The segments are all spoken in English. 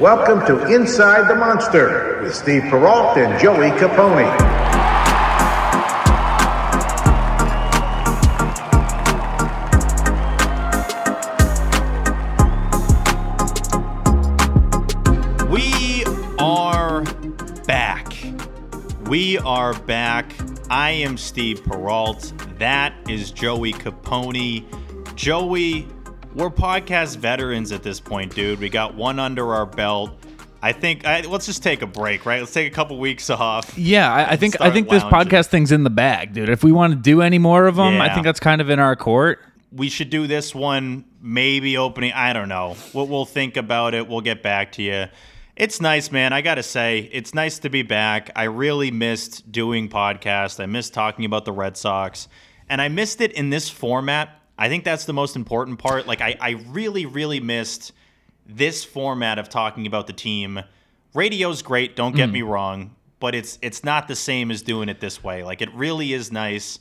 Welcome to Inside the Monster with Steve Perrault and Joey Copponi. We are back. We are back. I am Steve Perrault. That is Joey Copponi. Joey, we're podcast veterans at this point, dude. We got one under our belt. I think I, let's just take a break, right? Let's take a couple weeks off. Yeah, I, I think I think this podcast thing's in the bag, dude. If we want to do any more of them, I think that's kind of in our court. we should do this one maybe opening i don't know we'll, we'll think about it we'll get back to you it's nice man i gotta say it's nice to be back i really missed doing podcast i missed talking about the red sox and i missed it in this format i think that's the most important part like i, I really really missed this format of talking about the team radio's great don't get me wrong but it's it's not the same as doing it this way like it really is nice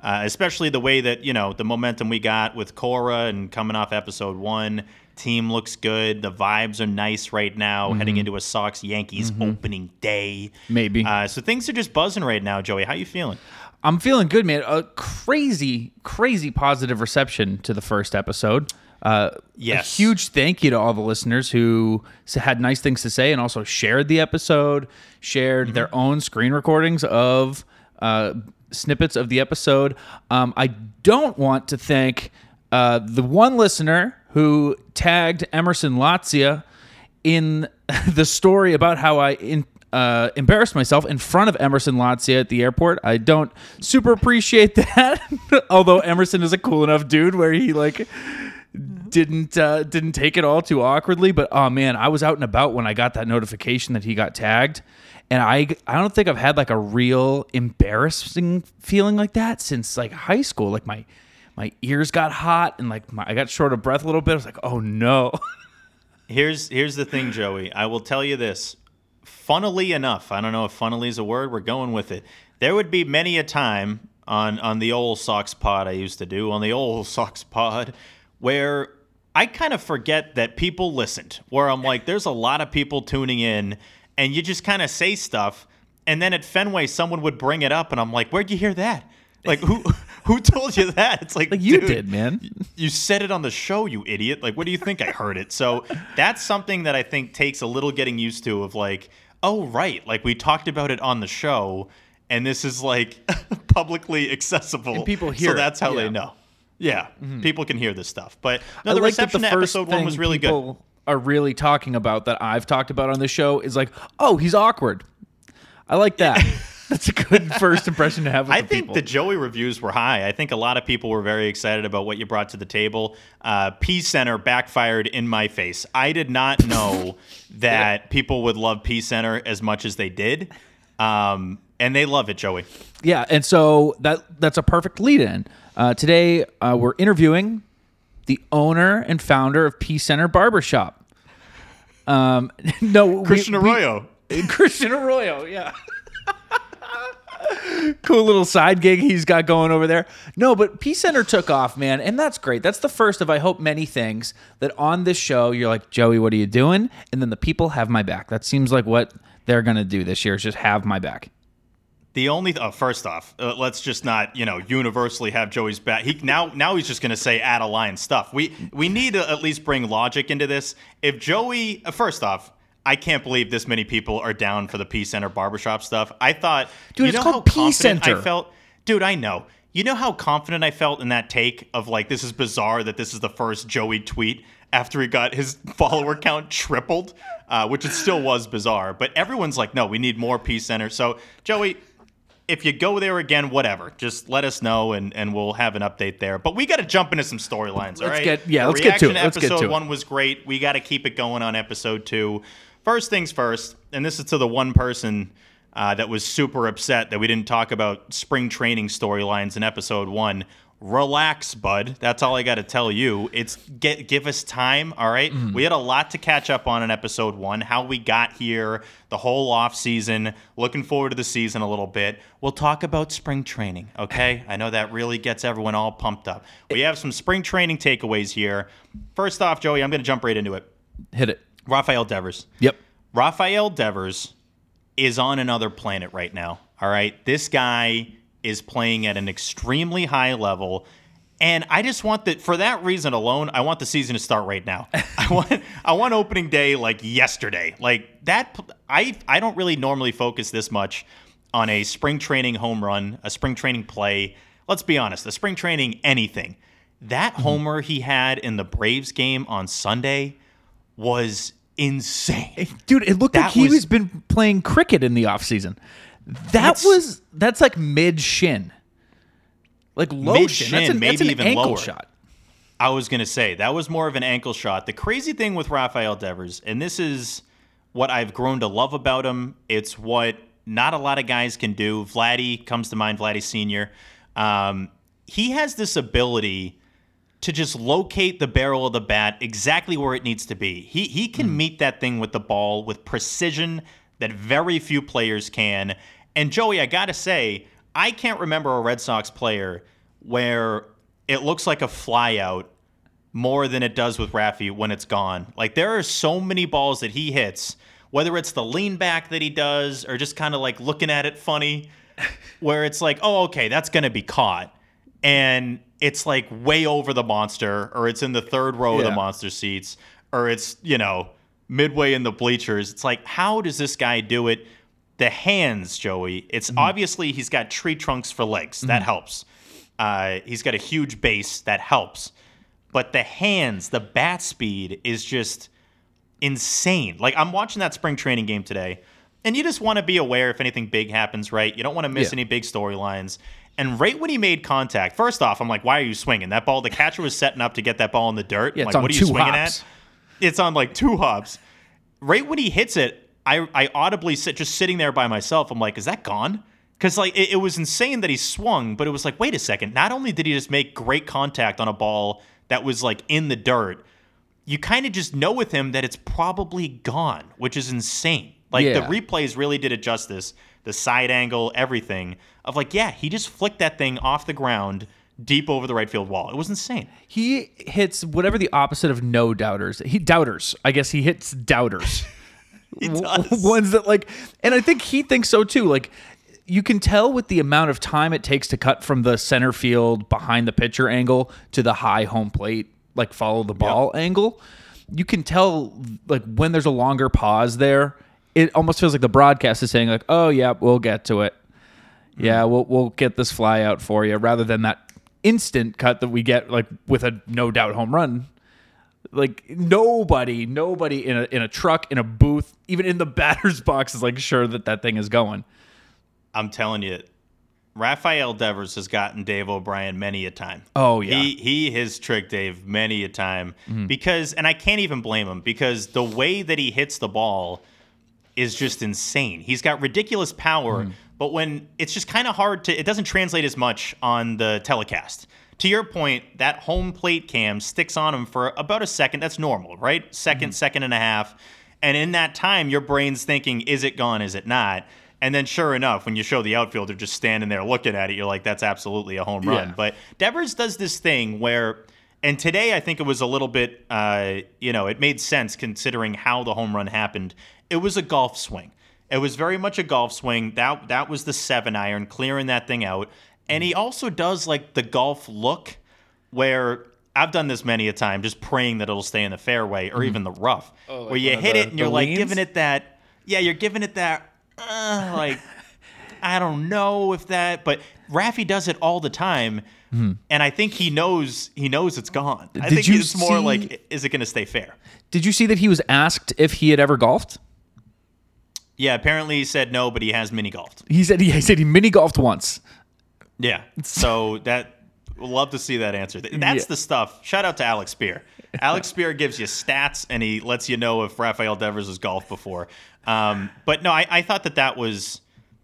uh, especially the way that you know the momentum we got with Cora and coming off episode one. Team looks good. The vibes are nice right now, heading into a Sox Yankees opening day. Maybe. Uh, so things are just buzzing right now, Joey. How you feeling? I'm feeling good, man. A crazy, crazy positive reception to the first episode. Uh, Yes. A huge thank you to all the listeners who had nice things to say and also shared the episode, shared their own screen recordings of uh, snippets of the episode. Um, I don't want to thank uh, the one listener who tagged Emerson Latzia in the story about how I in, uh, embarrassed myself in front of Emerson Latzia at the airport. I don't super appreciate that, although Emerson is a cool enough dude where he like didn't uh, didn't take it all too awkwardly. But oh man, I was out and about when I got that notification that he got tagged, and I I don't think I've had like a real embarrassing feeling like that since like high school. Like my my ears got hot and like my, I got short of breath a little bit. I was like, oh no. Here's here's the thing, Joey. I will tell you this. Funnily enough, I don't know if funnily is a word. We're going with it. There would be many a time on on the old Sox pod I used to do on the old Sox pod where I kind of forget that people listened. Where I'm like, there's a lot of people tuning in, and you just kind of say stuff, and then at Fenway, someone would bring it up, and I'm like, where'd you hear that? Like who who told you that? It's like, Like you dude, did, man. you said it on the show, you idiot. Like, what do you think I heard it? So that's something that I think takes a little getting used to of like, oh, right. Like, we talked about it on the show, and this is like publicly accessible. And people hear So it, that's how yeah. they know. Yeah, mm-hmm. people can hear this stuff. But no, the like reception the to first episode one was really good. people Are really talking about that I've talked about on the show is like, oh, he's awkward. I like that. That's a good first impression to have. With I the think people. the Joey reviews were high. I think a lot of people were very excited about what you brought to the table. Uh, Peace Center backfired in my face. I did not know that people would love Peace Center as much as they did, um, and they love it, Joey. Yeah, and so that that's a perfect lead in. Uh, today uh, we're interviewing the owner and founder of Peace Center Barbershop. Um, no, Christian we- Arroyo. Christian Arroyo, yeah. Cool little side gig he's got going over there. No, but Peace Center took off, man, and that's great. That's the first of I hope many things that on this show you're like, Joey, what are you doing? And then the people have my back. That seems like what they're gonna do this year is just have my back. The only oh, first off, uh, let's just not you know universally have Joey's back. He now now he's just going to say out of line stuff. We we need to at least bring logic into this. If Joey, uh, first off, I can't believe this many people are down for the P Center barbershop stuff. I thought, Dude, you it's know called P Center. I felt, dude. I know. You know how confident I felt in that take of like, this is bizarre that this is the first Joey tweet after he got his follower count tripled, uh, which it still was bizarre. But everyone's like, no, we need more P Center. So Joey, if you go there again, whatever, just let us know and, and we'll have an update there. But we got to jump into some storylines, all right? get- yeah, The let's get to it. Let's get episode to it. one was great. We got to keep it going on episode two. First things first, and this is to the one person uh, that was super upset that we didn't talk about spring training storylines in episode one. Relax, bud. That's all I got to tell you. It's get give us time, all right? Mm-hmm. We had a lot to catch up on in episode one, how we got here, the whole off season. Looking forward to the season a little bit. We'll talk about spring training, okay? I know that really gets everyone all pumped up. We have some spring training takeaways here. First off, Joey, I'm going to jump right into it. Hit it. Rafael Devers. Yep. Rafael Devers is on another planet right now. All right. This guy is playing at an extremely high level. And I just want that for that reason alone, I want the season to start right now. I want I want opening day like yesterday. Like that I I don't really normally focus this much on a spring training home run, a spring training play. Let's be honest, a spring training anything. That mm-hmm. homer he had in the Braves game on Sunday was insane. Dude, it looked like he was- was been playing cricket in the offseason. That was that's like mid shin. Like low Mid-shin, shin. That's an, that's maybe an even ankle lower. shot. I was to say that was more of an ankle shot. The crazy thing with Rafael Devers, and this is what I've grown to love about him, it's what not a lot of guys can do. Vladdy comes to mind, Vladdy Sr. Um, he has this ability to just locate the barrel of the bat exactly where it needs to be. He, he can hmm. meet that thing with the ball with precision that very few players can. And Joey, I got to say, I can't remember a Red Sox player where it looks like a flyout more than it does with Rafi when it's gone. Like there are so many balls that he hits, whether it's the lean back that he does or just kind of like looking at it funny, where it's like, oh, okay, that's going to be caught. And it's like way over the monster, or it's in the third row of the monster seats, or it's, you know, midway in the bleachers. It's like, how does this guy do it? The hands, Joey. It's obviously he's got tree trunks for legs. That helps. Uh, he's got a huge base. That helps. But the hands, the bat speed is just insane. Like I'm watching that spring training game today, and you just want to be aware if anything big happens, right? You don't want to miss Yeah. any big storylines. And right when he made contact, first off, I'm like, why are you swinging? That ball, the catcher was setting up to get that ball in the dirt. Yeah, like, what are you swinging hops. at? It's on like two hops. Right when he hits it, I, I audibly sit just sitting there by myself. I'm like, is that gone? Because like it, it was insane that he swung, but it was like, wait a second. Not only did he just make great contact on a ball that was like in the dirt, you kind of just know with him that it's probably gone, which is insane. Like the replays really did it justice. The side angle, everything of like, yeah, he just flicked that thing off the ground deep over the right field wall. It was insane. He hits whatever the opposite of no doubters. He doubters. I guess he hits doubters. He does. ones that like and i think he thinks so too like you can tell with the amount of time it takes to cut from the center field behind the pitcher angle to the high home plate like follow the ball angle you can tell like when there's a longer pause there it almost feels like the broadcast is saying like oh yeah we'll get to it yeah hmm. we'll, we'll get this fly out for you rather than that instant cut that we get like with a no doubt home run like nobody, nobody in a in a truck, in a booth, even in the batter's box is like sure that that thing is going. I'm telling you, Rafael Devers has gotten Dave O'Brien many a time. Oh, yeah. he he has tricked Dave many a time mm-hmm. because, and I can't even blame him because the way that he hits the ball is just insane. He's got ridiculous power, but when it's just kind of hard to, it doesn't translate as much on the telecast. To your point, that home plate cam sticks on him for about a second. That's normal, right? 2nd second and a half. And in that time, your brain's thinking, is it gone? Is it not? And then, sure enough, when you show the outfielder just standing there looking at it, you're like, that's absolutely a home run. Yeah. But Devers does this thing where, and today I think it was a little bit, uh, you know, it made sense considering how the home run happened. It was a golf swing. It was very much a golf swing. That that was the seven iron, clearing that thing out. And he mm. also does like the golf look, where I've done this many a time, just praying that it'll stay in the fairway or mm-hmm. even the rough, oh, where you hit the- it and you're like leans? giving it that. Yeah, you're giving it that. Uh, like I don't know if that, but Raffy does it all the time, hmm. and I think he knows he knows it's gone. I Did think it's more like, is it going to stay fair? Did you see that he was asked if he had ever golfed? Yeah, apparently he said no, but he has mini golfed. He said he, he said he mini golfed once. Yeah, so that love to see that answer. That's Yeah. the stuff. Shout out to Alex Speier. Alex Speier gives you stats and he lets you know if Rafael Devers has golfed before. Um, but no, I, I thought that that was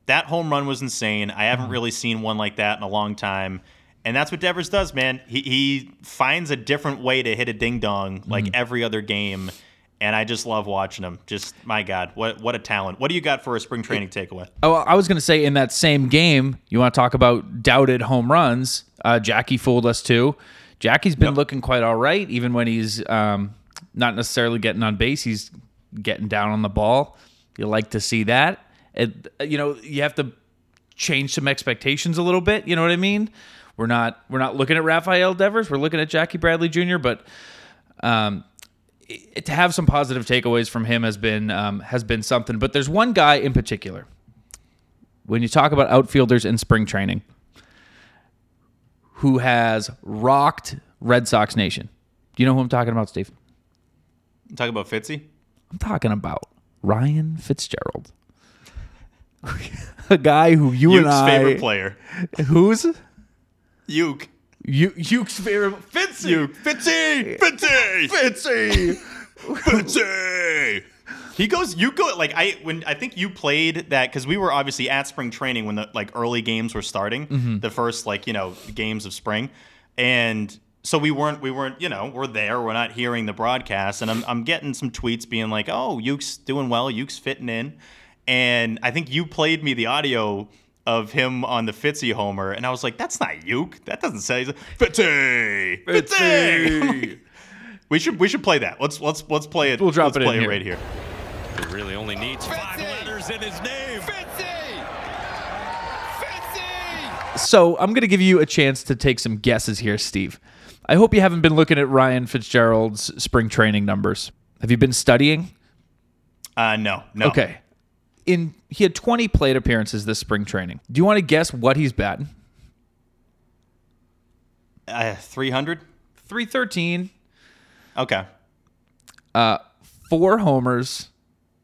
that home run was insane. I haven't really seen one like that in a long time. And that's what Devers does, man. He, he finds a different way to hit a ding dong like every other game. And I just love watching him. Just my God, what what a talent! What do you got for a spring training takeaway? Oh, I was going to say in that same game, you want to talk about doubted home runs. Uh, Jackie fooled us too. Jackie's been looking quite all right, even when he's um, not necessarily getting on base. He's getting down on the ball. You like to see that. It, you know, you have to change some expectations a little bit. You know what I mean? We're not we're not looking at Rafael Devers. We're looking at Jackie Bradley Jr. But um, to have some positive takeaways from him has been um, has been something. But there's one guy in particular when you talk about outfielders in spring training who has rocked Red Sox Nation. Do you know who I'm talking about, Steve? Talk about Fitzy. I'm talking about Ryan Fitzgerald. a guy who you and Youk's I favorite player. who's Youk. You Youk's favorite Fitzy. Youk. Fitzy! Fitzy! Fitzy. Fitzy! He goes. You go like I when I think you played that because we were obviously at spring training when the like early games were starting, Mm-hmm. the first like you know games of spring, and so we weren't we weren't you know we're there we're not hearing the broadcast and I'm I'm getting some tweets being like oh Youk's doing well Youk's fitting in, and I think you played me the audio of him on the Fitzy homer and I was like that's not Youk that doesn't say Fitzy Fitzy. We should we should play that. Let's let's let's play it. We'll drop let's it in play here. right here. He really only needs five letters in his name. Fitzy! Fitzy! So I'm going to give you a chance to take some guesses here, Steve. I hope you haven't been looking at Ryan Fitzgerald's spring training numbers. Have you been studying? Uh, no, no. Okay. In he had 20 plate appearances this spring training. Do you want to guess what he's batting? Uh, 300? 313, Okay. Uh, four homers,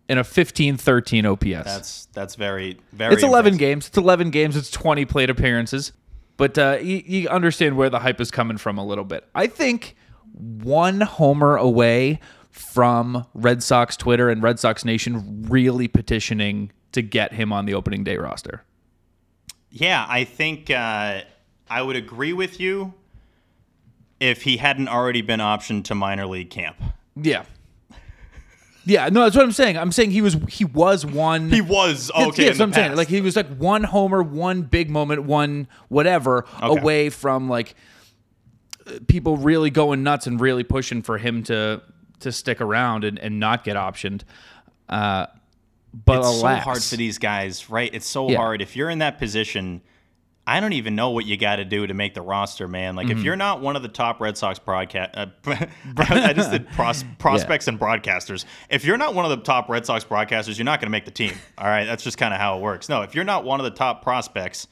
and a 1513 OPS. That's that's very very it's 11 impressive. games. It's 11 games. It's 20 plate appearances. But uh, you, you understand where the hype is coming from a little bit. I think one homer away from Red Sox Twitter and Red Sox Nation really petitioning to get him on the opening day roster. Yeah, I think uh, I would agree with you if he hadn't already been optioned to minor league camp. Yeah. Yeah, no, that's what I'm saying. I'm saying he was he was one He was okay. yes, in the I'm saying. Like he was like one homer, one big moment, one whatever Okay. away from like people really going nuts and really pushing for him to to stick around and, and not get optioned. Uh, but it's alas, so hard for these guys, right? It's so Yeah. hard if you're in that position. I don't even know what you got to do to make the roster, man. Like Mm-hmm. if you're not one of the top Red Sox broadcast, uh, I just did pros- prospects and broadcasters. If you're not one of the top Red Sox broadcasters, you're not going to make the team. All right, that's just kind of how it works. No, if you're not one of the top prospects,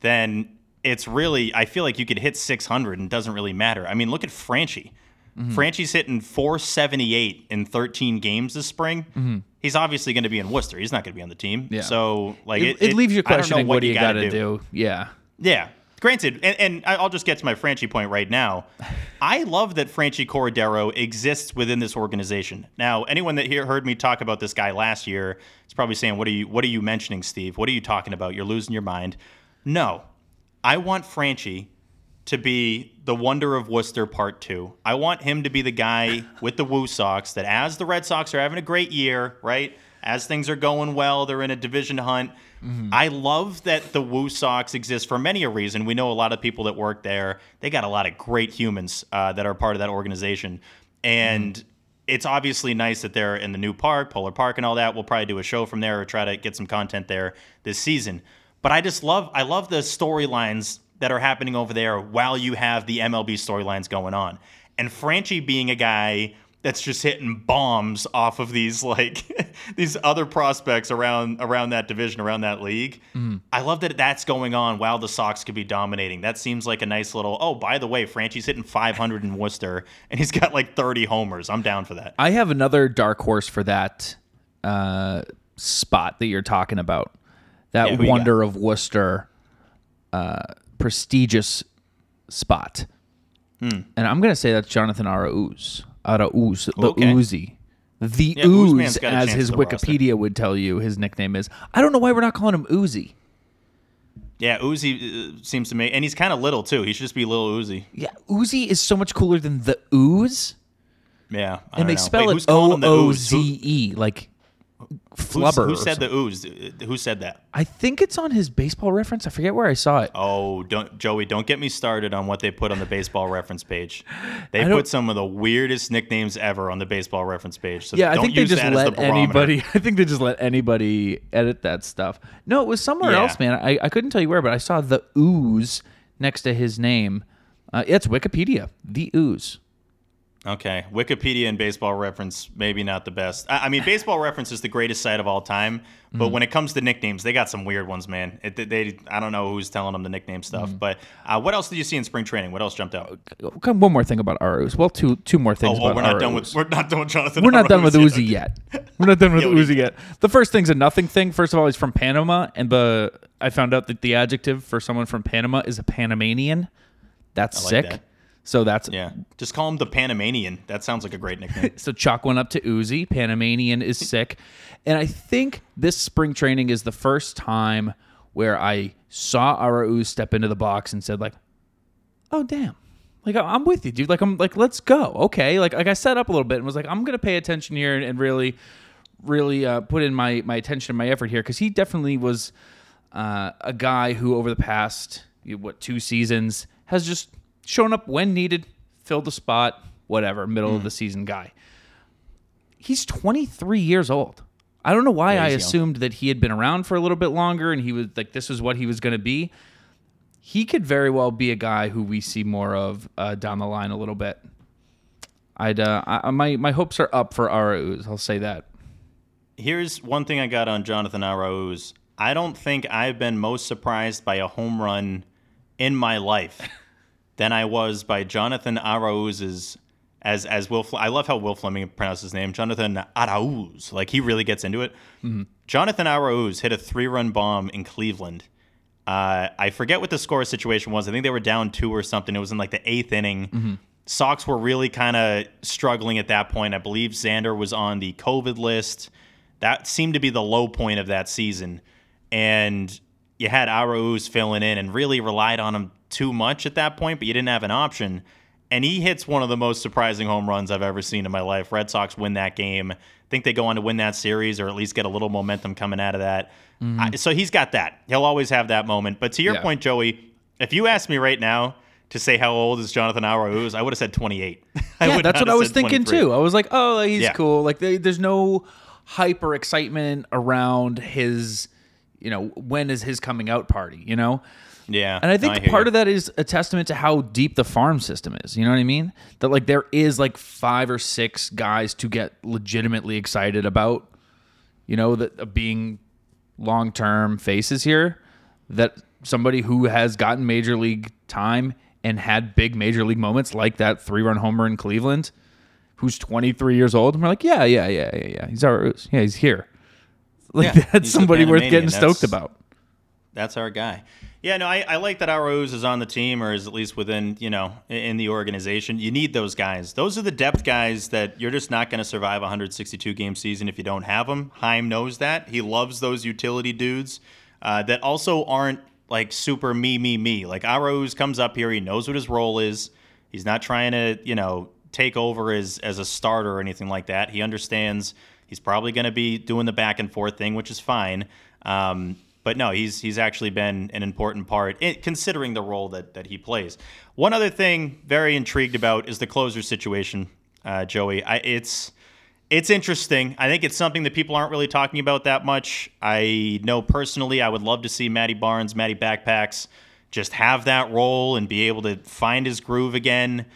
then it's really. I feel like you could hit 600 and it doesn't really matter. I mean, look at Franchy. Mm-hmm. Franchy's hitting 478 in 13 games this spring. He's obviously going to be in Worcester. He's not going to be on the team. Mm-hmm. Yeah. So like it, it, it leaves you questioning what, do you got to do. Yeah, yeah. Granted, and, and I'll just get to my Franchy point right now. I love that Franchy Cordero exists within this organization. Now, anyone that here heard me talk about this guy last year is probably saying, "What are you? What are you mentioning, Steve? What are you talking about? You're losing your mind." No, I want Franchy to be the wonder of Worcester Part Two. I want him to be the guy with the Woo Sox that, as the Red Sox are having a great year, right? As things are going well, they're in a division hunt. I love that the Woo Sox exist for many a reason. We know a lot of people that work there. They got a lot of great humans uh, that are part of that organization, and it's obviously nice that they're in the new park, Polar Park, and all that. We'll probably do a show from there or try to get some content there this season. But I just love, I love the storylines that are happening over there while you have the MLB storylines going on. and Franchy being a guy that's just hitting bombs off of these like these other prospects around around that division around that league. Mm. I love that that's going on while the Sox could be dominating. That seems like a nice little. Oh, by the way, Franchy's hitting 500 in Worcester and he's got like 30 homers. I'm down for that. I have another dark horse for that uh, spot that you're talking about. That yeah, wonder of Worcester, uh, prestigious spot. Hmm. And I'm gonna say that's Jonathan Arauz. Arauz, the okay. Uzi. The yeah, Ooze, as his Wikipedia roster. would tell you, his nickname is. I don't know why we're not calling him Uzi. Yeah, Uzi uh, seems to me, and he's kind of little too. He should just be little Uzi. Yeah, Uzi is so much cooler than the Ooze. Yeah, and they know. spell Wait, it O O Z E, like flubber. Who said the ooze? Who said that? I think it's on his baseball reference. I forget where I saw it. Oh, don't Joey, don't get me started on what they put on the baseball reference page. They put some of the weirdest nicknames ever on the baseball reference page. So yeah, I think they just let the anybody. I think they just let anybody edit that stuff. No, it was somewhere yeah. else, man. I, I couldn't tell you where, but I saw the ooze next to his name. Uh, it's Wikipedia. The ooze. Okay, Wikipedia and Baseball Reference maybe not the best. I, I mean, Baseball Reference is the greatest site of all time, but mm when it comes to nicknames, they got some weird ones, man. It, they, I don't know who's telling them the nickname stuff. mm But uh, what else did you see in spring training? What else jumped out? One more thing about Arauz. Well, two two more things. Oh, well, we're not done with we're not done with Jonathan. We're not done with Uzi yet. we're not done with Uzi yet. The first thing's a nothing thing. First of all, he's from Panama, and the I found out that the adjective for someone from Panama is a Panamanian. That's like sick. That. So that's yeah. Just call him the Panamanian. That sounds like a great nickname. so Chuck went up to Uzi. Panamanian is sick, and I think this spring training is the first time where I saw Arauz step into the box and said like, "Oh damn." Like I'm with you, dude. Like I'm like, let's go. Okay. Like like I set up a little bit and was like, I'm gonna pay attention here and, and really, really uh, put in my my attention and my effort here because he definitely was uh, a guy who over the past what two seasons has just shown up when needed, filled the spot, whatever, middle mm. of the season guy. He's 23 years old. I don't know why yeah, I assumed young. that he had been around for a little bit longer and he was like this was what he was going to be. He could very well be a guy who we see more of uh, down the line a little bit. I'd uh, I, my my hopes are up for Arauz. I'll say that. Here's one thing I got on Jonathan Arauz. I don't think I've been most surprised by a home run in my life than I was by Jonathan Arauz's as as Will. I love how Will Fleming pronounces his name, Jonathan Arauz. Like he really gets into it. Mm-hmm. Jonathan Arauz hit a three run bomb in Cleveland. Uh, I forget what the score situation was. I think they were down two or something. It was in like the eighth inning. Mm-hmm. Sox were really kind of struggling at that point. I believe Xander was on the COVID list. That seemed to be the low point of that season. And you had Arauz filling in and really relied on him too much at that point, but you didn't have an option. And he hits one of the most surprising home runs I've ever seen in my life. Red Sox win that game. I think they go on to win that series or at least get a little momentum coming out of that. Mm-hmm. I, so he's got that. He'll always have that moment. But to your yeah. point, Joey, if you ask me right now to say how old is Jonathan Arauz, I would have said 28. yeah, that's what I was thinking too. I was like, oh, he's yeah. cool. Like they, there's no hyper excitement around his, you know, when is his coming out party, you know? Yeah. And I think part you. of that is a testament to how deep the farm system is. You know what I mean? That like there is like five or six guys to get legitimately excited about, you know, that uh, being long term faces here. That somebody who has gotten major league time and had big major league moments like that three run homer in Cleveland, who's 23 years old. And we're like, yeah, yeah, yeah, yeah, yeah. He's our, yeah, he's here. Like yeah, that's somebody worth getting stoked about. That's our guy. Yeah, no, I, I like that Arauz is on the team or is at least within, you know, in the organization. You need those guys. Those are the depth guys that you're just not going to survive a 162 game season if you don't have them. Chaim knows that. He loves those utility dudes uh, that also aren't like super me, me, me. Like Arauz comes up here, he knows what his role is. He's not trying to, you know, take over as, as a starter or anything like that. He understands he's probably going to be doing the back and forth thing, which is fine. Um, but no, he's he's actually been an important part in, considering the role that that he plays. One other thing, very intrigued about, is the closer situation, uh, Joey. I, it's it's interesting. I think it's something that people aren't really talking about that much. I know personally, I would love to see Matty Barnes, Matty Backpacks, just have that role and be able to find his groove again.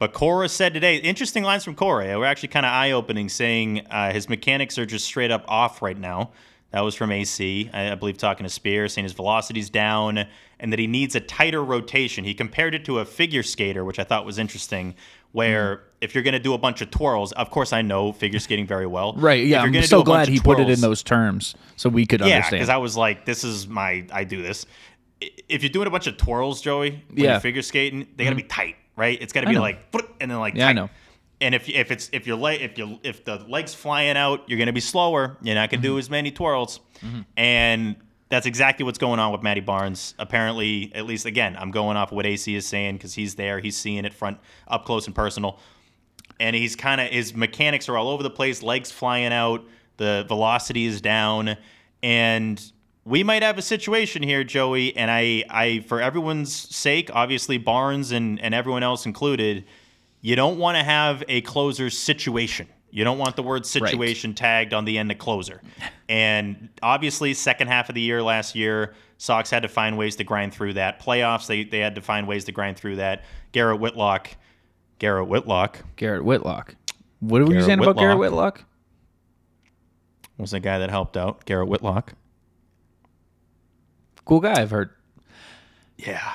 But Cora said today, interesting lines from Cora. Were actually kind of eye opening, saying uh, his mechanics are just straight up off right now. That was from AC, I, I believe, talking to Speier, saying his velocity's down and that he needs a tighter rotation. He compared it to a figure skater, which I thought was interesting, where Mm-hmm. if you're going to do a bunch of twirls, of course I know figure skating very well. Right. Yeah. I'm so glad he put it in those terms so we could yeah, understand. because I was like, this is my, I do this. If you're doing a bunch of twirls, Joey, when Yeah. you're figure skating, they got to be tight, right? It's got to be like, and then like, Yeah, I know. And if if it's if your leg if you if the legs flying out, you're gonna be slower. You're not gonna do Mm-hmm. as many twirls, and that's exactly what's going on with Matty Barnes. Apparently, at least again, I'm going off what AC is saying because he's there, he's seeing it front up close and personal and he's kind of his mechanics are all over the place, legs flying out, the velocity is down, and we might have a situation here, Joey. And I, I for everyone's sake, obviously Barnes and and everyone else included, you don't want to have a closer situation. You don't want the word situation tagged on the end of closer. And obviously, second half of the year last year, Sox had to find ways to grind through that. Playoffs, they, they had to find ways to grind through that. Garrett Whitlock, Garrett Whitlock Garrett Whitlock. What were you Garrett saying about Garrett Whitlock. Whitlock? was the guy that helped out. Garrett Whitlock. Cool guy, I've heard. Yeah.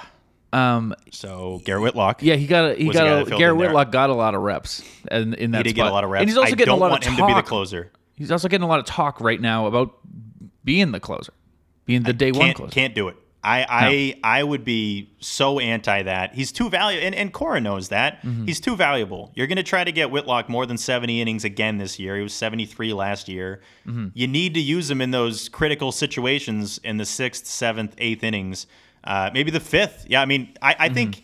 Um, So Garrett Whitlock. yeah, he got a, he Was the guy got a, Garrett in. Whitlock got a lot of reps, and in that he did spot. get a lot of reps. And he's also I getting a lot want of him to be the closer. He's also getting a lot of talk right now about being the closer, being the day one closer. can't do it. I I I would be so anti that. He's too valuable, and, and Cora knows that. Mm-hmm. He's too valuable. You're going to try to get Whitlock more than 70 innings again this year. He was 73 last year. Mm-hmm. You need to use him in those critical situations in the sixth, seventh, eighth innings, uh, maybe the fifth. Yeah, I mean, I, I Mm-hmm. think.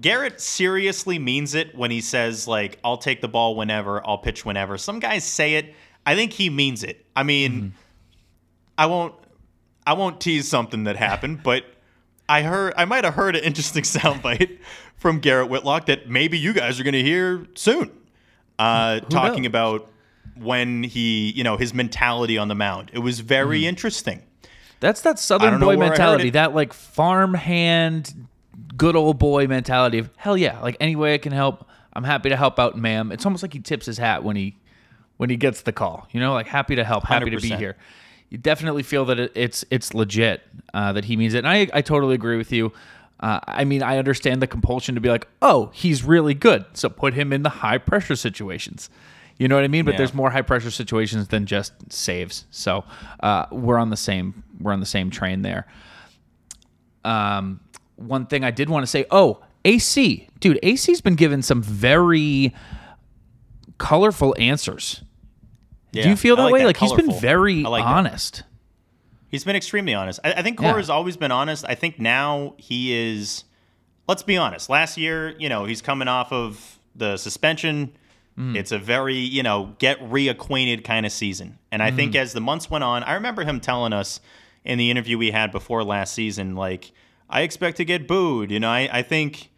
Garrett seriously means it when he says like I'll take the ball whenever, I'll pitch whenever. Some guys say it. I think he means it. I mean, Mm-hmm. I won't I won't tease something that happened, but I heard I might have heard an interesting soundbite from Garrett Whitlock that maybe you guys are going to hear soon. Uh, talking knows? about when he, you know, his mentality on the mound. It was very Hmm. interesting. That's that Southern boy where I heard mentality, that like farmhand, good old boy mentality of hell yeah, like any way I can help, I'm happy to help out, ma'am. It's almost like he tips his hat when he when he gets the call. You know, like happy to help, happy to be here. You definitely feel that it, it's it's legit uh, that he means it, and I I totally agree with you. Uh, I mean, I understand the compulsion to be like, oh, he's really good, so put him in the high pressure situations. You know what I mean? But Yeah. there's more high pressure situations than just saves. So uh, we're on the same we're on the same train there. Um, one thing I did want to say, oh, AC, dude, AC's been given some very colorful answers. Yeah, Do you feel that way? that, Like he's been very like that. honest. He's been extremely honest. I, I think Yeah. Cora's always been honest. I think now he is. Let's be honest. Last year, you know, he's coming off of the suspension. Mm. It's a very, you know, get reacquainted kind of season. And I Mm. think as the months went on, I remember him telling us in the interview we had before last season, like, I expect to get booed. You know, I, I think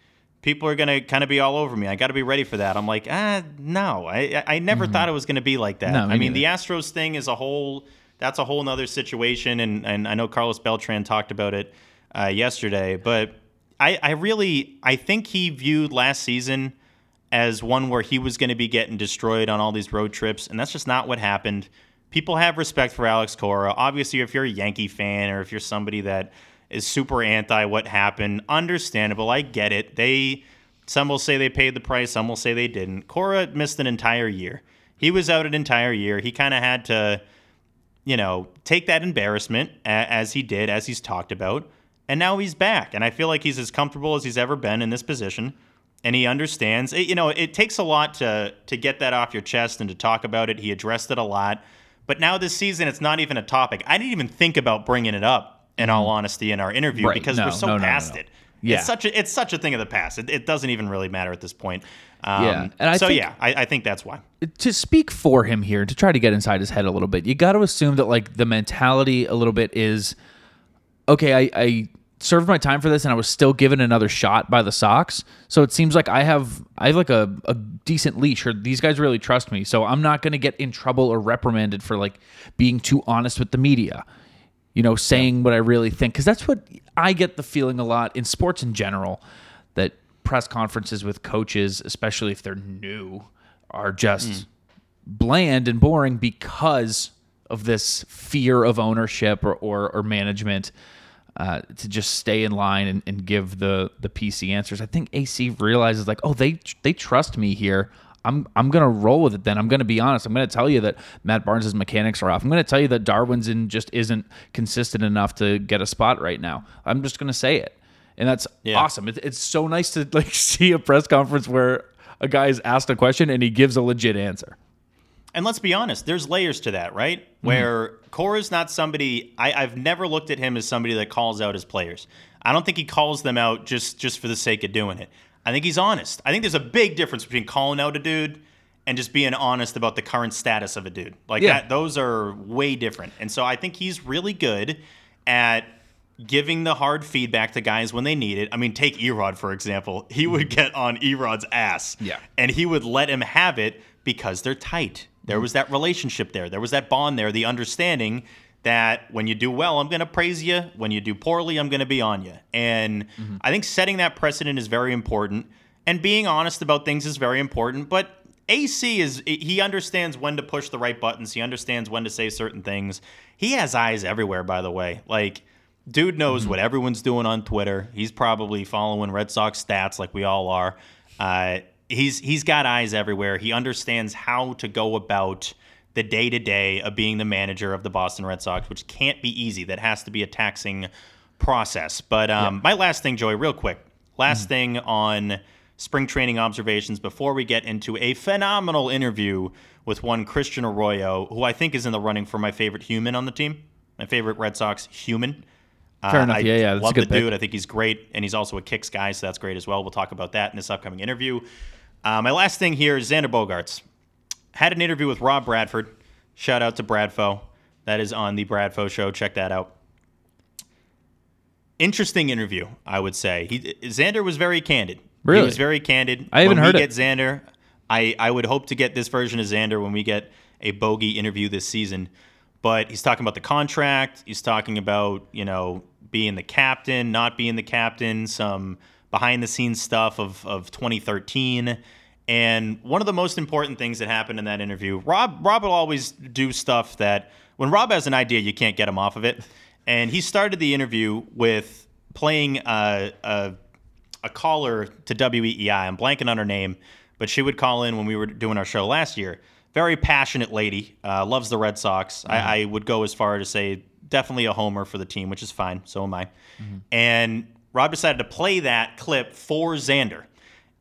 people are going to kind of be all over me. I got to be ready for that. I'm like, ah, no. I, I never thought it was going to be like that. Mm-hmm. No, me I mean, neither. the Astros thing is a whole that's a whole nother situation and, and I know Carlos Beltran talked about it uh, yesterday, but I, I really I think he viewed last season as one where he was going to be getting destroyed on all these road trips, and that's just not what happened. People have respect for Alex Cora. Obviously, if you're a Yankee fan or if you're somebody that is super anti what happened, understandable. I get it. They some will say they paid the price, some will say they didn't. Cora missed an entire year. He was out an entire year. He kind of had to you know, take that embarrassment as he did, as he's talked about, and now he's back. And I feel like he's as comfortable as he's ever been in this position, and he understands. It, you know, it takes a lot to to get that off your chest and to talk about it. He addressed it a lot, but now this season, it's not even a topic. I didn't even think about bringing it up. In all honesty, in our interview, Mm-hmm. Right. because No, we're so no, past no. it. Yeah. It's such a it's such a thing of the past. It, it doesn't even really matter at this point. Um, Yeah, and I so think- yeah, I, I think that's why. to speak for him here to try to get inside his head a little bit you got to assume that like the mentality a little bit is okay I, I served my time for this and i was still given another shot by the sox. So it seems like i have i have like a, a decent leash or these guys really trust me. So i'm not going to get in trouble or reprimanded for like being too honest with the media you know saying what i really think. Because that's what i get the feeling a lot in sports in general that press conferences with coaches, especially if they're new, are just mm. bland and boring because of this fear of ownership or or, or management. Uh, to just stay in line and, and give the the PC answers. I think AC realizes like, oh, they they trust me here. I'm I'm gonna roll with it. Then I'm gonna be honest. I'm gonna tell you that Matt Barnes' mechanics are off. I'm gonna tell you that Darwin's just isn't consistent enough to get a spot right now. I'm just gonna say it, and that's Yeah. awesome. It, it's so nice to like see a press conference where a guy is asked a question and he gives a legit answer. And let's be honest, there's layers to that, right? Mm-hmm. Where Cora's not somebody I, I've never looked at him as somebody that calls out his players. I don't think he calls them out just just for the sake of doing it. I think he's honest. I think there's a big difference between calling out a dude and just being honest about the current status of a dude. Like Yeah. that those are way different. And so I think he's really good at giving the hard feedback to guys when they need it. I mean, take Erod for example. He would get on Erod's ass. Yeah. And he would let him have it because they're tight. There mm-hmm. was that relationship there. There was that bond there, the understanding that when you do well, I'm going to praise you. When you do poorly, I'm going to be on you. And mm-hmm. I think setting that precedent is very important. And being honest about things is very important. But AC is, he understands when to push the right buttons. He understands when to say certain things. He has eyes everywhere, by the way. Like, dude knows mm-hmm. what everyone's doing on Twitter. He's probably following Red Sox stats like we all are. Uh, he's he's got eyes everywhere. He understands how to go about the day to day of being the manager of the Boston Red Sox, which can't be easy. That has to be a taxing process. But um, my last thing, Joey, real quick. Last thing on spring training observations before we get into a phenomenal interview with one Christian Arroyo, who I think is in the running for my favorite human on the team, my favorite Red Sox human. Fair Uh, enough. I Yeah, yeah, that's a love good the pick. dude. I think he's great, and he's also a kicks guy, so that's great as well. We'll talk about that in this upcoming interview. Uh, my last thing here is Xander Bogaerts. Had an interview with Rob Bradford. Shout out to Bradfo. That is on the Bradfo show. Check that out. Interesting interview, I would say. He, Xander was very candid. Really? He was very candid. I haven't when heard we it. get Xander, I, I would hope to get this version of Xander when we get a bogey interview this season. But he's talking about the contract. He's talking about, you know, being the captain, not being the captain, some behind the scenes stuff of, of 2013. And one of the most important things that happened in that interview, Rob Rob will always do stuff that when Rob has an idea, you can't get him off of it. And he started the interview with playing a, a a caller to WEEI. I'm blanking on her name, but she would call in when we were doing our show last year. Very passionate lady, uh, loves the Red Sox. I, I would go as far to say definitely a homer for the team, which is fine. So am I. And Rob decided to play that clip for Xander.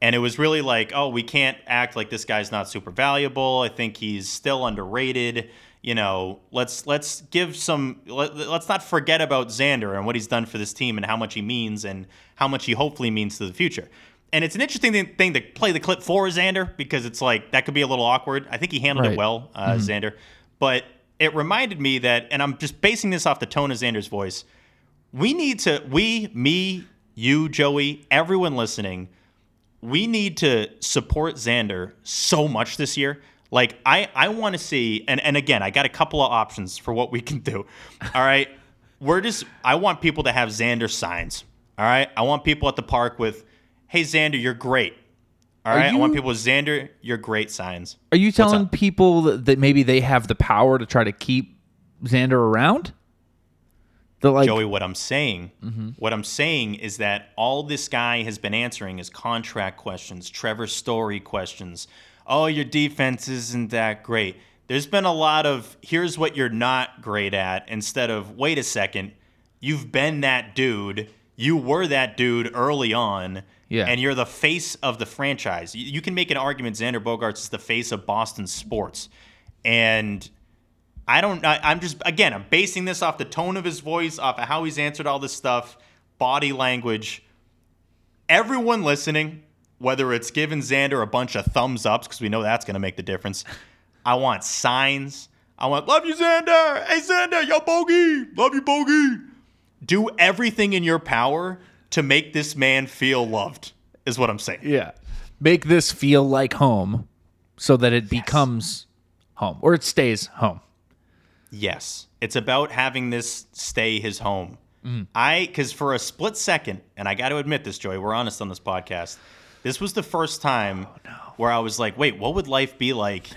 And it was really like, oh, we can't act like this guy's not super valuable. I think he's still underrated. You know, let's let's give some. Let, let's not forget about Xander and what he's done for this team and how much he means and how much he hopefully means to the future. And it's an interesting thing, to play the clip for Xander because it's like that could be a little awkward. I think he handled Right. it well, uh, Xander. But it reminded me that, and I'm just basing this off the tone of Xander's voice we need to we me you joey everyone listening we need to support xander so much this year. Like i i want to see and and again i got a couple of options for what we can do. All right? We're just i want people to have xander signs. All right? I want people at the park with hey xander you're great. All right? I want people with xander you're great signs. Are you telling people that maybe they have the power to try to keep Xander around? The like Joey, what I'm saying, mm-hmm. what I'm saying is that all this guy has been answering is contract questions, Trevor Story questions. Oh, your defense isn't that great. There's been a lot of here's what you're not great at instead of wait a second, you've been that dude. You were that dude early on. Yeah. And you're the face of the franchise. You, you can make an argument Xander Bogaerts is the face of Boston sports. And I don't. I, I'm just again. I'm basing this off the tone of his voice, off of how he's answered all this stuff, body language. Everyone listening, whether it's giving Xander a bunch of thumbs ups because we know that's going to make the difference. I want signs. I want love you, Xander. Hey, Xander, yo, bogey, love you, bogey. Do everything in your power to make this man feel loved. Is what I'm saying. yeah, make this feel like home, so that it becomes home or it stays home. Yes. It's about having this stay his home. Mm-hmm. I because for a split second, and I got to admit this, Joey, we're honest on this podcast. This was the first time oh, where I was like, "Wait, what would life be like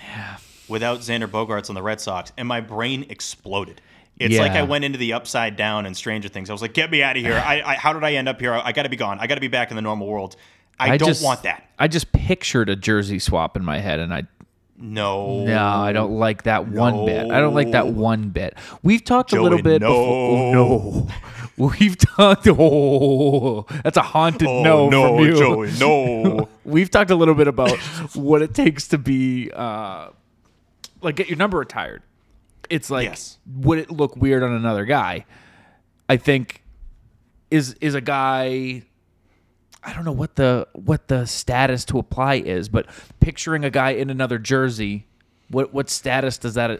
without Xander Bogaerts on the Red Sox?" And my brain exploded. It's like I went into the upside down and Stranger Things. I was like, "Get me out of here! I, I how did I end up here? I got to be gone. I got to be back in the normal world. I, don't just- want that. I just pictured a jersey swap in my head, and I No, no, I don't like that one bit. I don't like that one bit. We've talked a little bit no. before. No, we've talked. Oh, that's a haunted Oh, no, no, from you. Joey, no. We've talked a little bit about what it takes to be uh, like get your number retired. It's like Yes. would it look weird on another guy? I think is is a guy I don't know what the what the status to apply is, but picturing a guy in another jersey, what what status does that uh,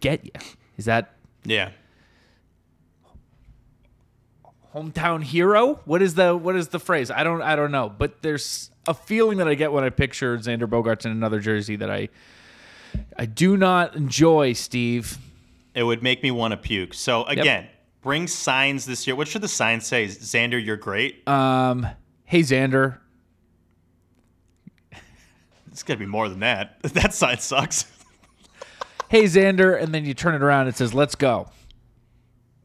get you? Is that yeah. hometown hero? What is the what is the phrase? I don't I don't know, but there's a feeling that I get when I picture Xander Bogaerts in another jersey that I I do not enjoy, Steve. It would make me want to puke. So again, bring signs this year. What should the sign say? Xander, you're great. Um, hey Xander, it's got to be more than that. That sign sucks. hey Xander, and then you turn it around and it says, "Let's go."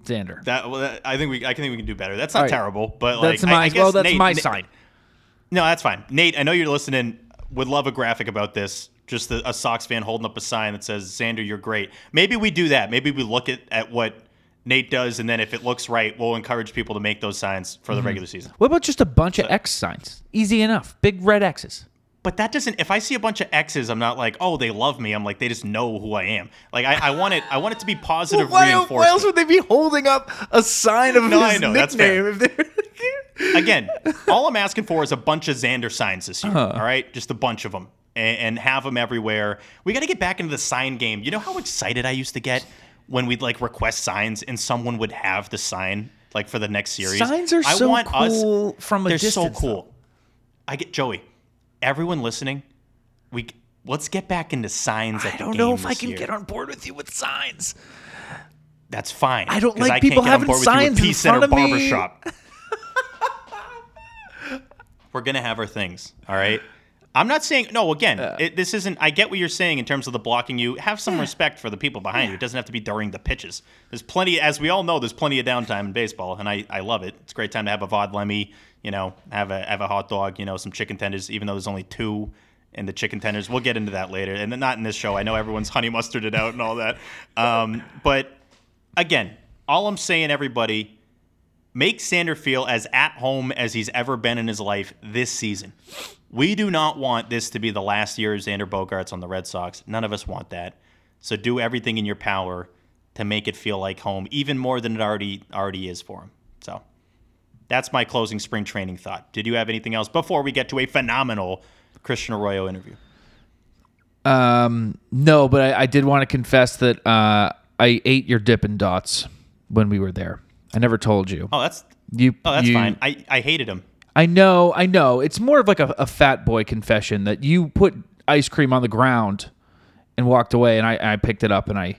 Xander. That, well, that- I think we I think we can do better. That's not right. terrible, but like That's I- my I, guess well. That's Nate- my Nate- sign. No, that's fine. Nate, I know you're listening. Would love a graphic about this. Just a, a Sox fan holding up a sign that says "Xander, you're great." Maybe we do that. Maybe we look at, at what Nate does, and then if it looks right, we'll encourage people to make those signs for the Mm-hmm. regular season. What about just a bunch of X signs? Easy enough. Big red X's. But that doesn't. If I see a bunch of X's, I'm not like, oh, they love me. I'm like, they just know who I am. Like I, I want it. I want it to be positive reinforcement. Why else would they be holding up a sign of No, I know, that's fair. Again, all I'm asking for is a bunch of Xander signs this year. Uh-huh. All right, just a bunch of them, and, and have them everywhere. We got to get back into the sign game. You know how excited I used to get when we'd like request signs and someone would have the sign like for the next series. Signs are I so want cool us, from a They're distance, so cool. I get Joey. Everyone listening, we let's get back into signs. At I don't know if I can year. get on board with you with signs. That's fine. I don't like can't people having board with you with signs in Center front of me. Barbershop. We're gonna have our things, all right. I'm not saying no. Again, it, this isn't. I get what you're saying in terms of the blocking. You have some respect for the people behind you. It doesn't have to be during the pitches. There's plenty, as we all know, there's plenty of downtime in baseball, and I, I love it. It's a great time to have a vod lemmy, you know, have a have a hot dog, you know, some chicken tenders. Even though there's only two in the chicken tenders, we'll get into that later, and then not in this show. I know everyone's honey mustarded out and all that, um, but again, all I'm saying, everybody, make Xander feel as at home as he's ever been in his life this season. We do not want this to be the last year of Xander Bogaerts on the Red Sox. None of us want that. So do everything in your power to make it feel like home, even more than it already already is for him. So that's my closing spring training thought. Did you have anything else before we get to a phenomenal Christian Arroyo interview? Um, no, but I, I did want to confess that uh, I ate your Dippin' Dots when we were there. I never told you. Oh, that's You. oh, that's you- fine. I, I hated him. I know, I know. It's more of like a, a fat boy confession that you put ice cream on the ground and walked away, and I, I picked it up and I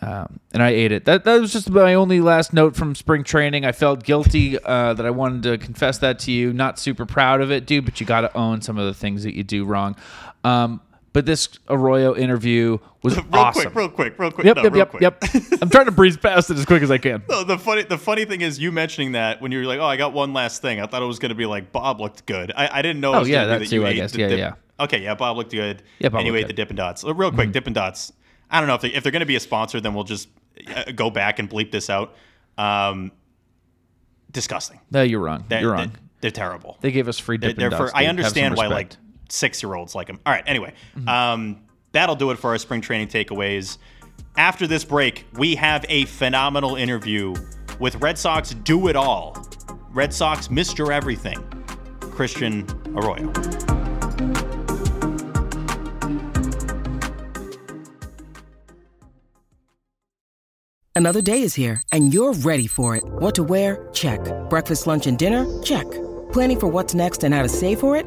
um, and I ate it. That that was just my only last note from spring training. I felt guilty uh, that I wanted to confess that to you. Not super proud of it, dude, but you got to own some of the things that you do wrong. Um, but this Arroyo interview was Real awesome. quick, real quick, real quick. Yep, no, yep, real yep, quick. yep. I'm trying to breeze past it as quick as I can. No, the funny the funny thing is you mentioning that when you were like, "Oh, I got one last thing." I thought it was going to be like Bob looked good. I, I didn't know. It Oh, yeah, gonna that that you I guess. Yeah, dip- yeah. Okay, yeah, Bob looked good. Yeah, Bob and you ate good. Mm-hmm. the Dippin' Dots. Real quick, Dippin' Dots. I don't know if they, if they're going to be a sponsor, then we'll just uh, go back and bleep this out. Um, disgusting. No, you're wrong. They're, you're wrong. They're, they're terrible. They gave us free Dippin' they're Dots. for, I dude. Have some understand why like. Six year olds like him. All right. Anyway, Mm-hmm. um, that'll do it for our spring training takeaways. After this break, we have a phenomenal interview with Red Sox do it all. Red Sox Mr. Everything, Christian Arroyo. Another day is here, and you're ready for it. What to wear? Check. Breakfast, lunch, and dinner? Check. Planning for what's next and how to save for it?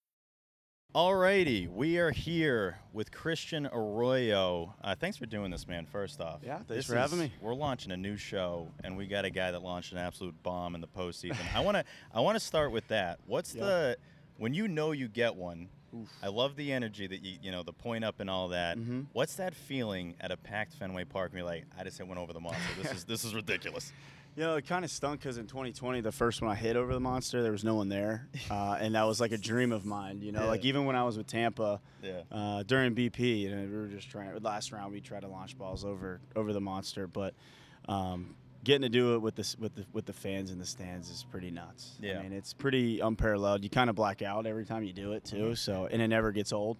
Alrighty, we are here with Christian Arroyo. Uh, thanks for doing this, man. First off, Yeah, thanks This for having me. We're launching a new show, and we got a guy that launched an absolute bomb in the postseason. I want to, I want to start with that. What's Yeah. the when you know you get one? I love the energy that you, you know, the point up and all that. Mm-hmm. What's that feeling at a packed Fenway Park? And you're like, I just hit one over the monster. This is this is ridiculous. You know, it kind of stunk because in 2020, the first one I hit over the monster, there was no one there, uh, and that was like a dream of mine. You know, Yeah. like even when I was with Tampa Yeah. uh, during BP, you know, we were just trying. Last round, we tried to launch balls over over the monster, but um, getting to do it with the with the with the fans in the stands is pretty nuts. Yeah. I mean, it's pretty unparalleled. You kind of black out every time you do it too, Mm-hmm. so and it never gets old.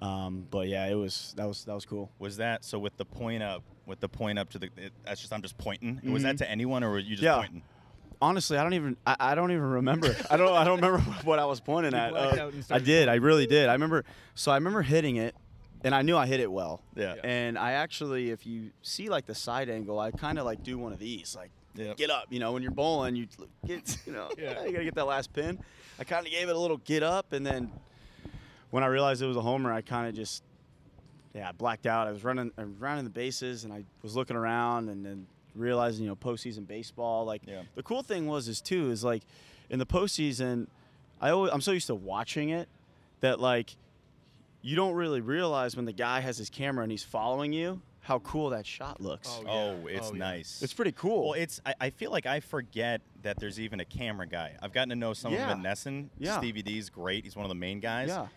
Um, but yeah, it was that was that was cool. Was that so with the point up? With the point up to the, it, that's just I'm just pointing. Was that to anyone or were you just Mm-hmm. Yeah. pointing? honestly, I don't even I, I don't even remember. I don't I don't remember what I was pointing at. Uh, out and I did. I really did. I remember. So I remember hitting it, and I knew I hit it well. Yeah. And I actually, if you see like the side angle, I kind of like do one of these, like Yep. get up. You know, when you're bowling, you get you know you gotta get that last pin. I kind of gave it a little get up, and then when I realized it was a homer, I kind of just yeah, I blacked out. I was running, I was running the bases, and I was looking around, and then realizing, you know, postseason baseball. Like Yeah. the cool thing was is too is like in the postseason, I always I'm so used to watching it that like you don't really realize when the guy has his camera and he's following you how cool that shot looks. Oh, oh it's oh, nice. It's pretty cool. Well, it's I, I feel like I forget that there's even a camera guy. I've gotten to know some Yeah. of them at NESN. Yeah. Stevie D's great. He's one of the main guys. yeah.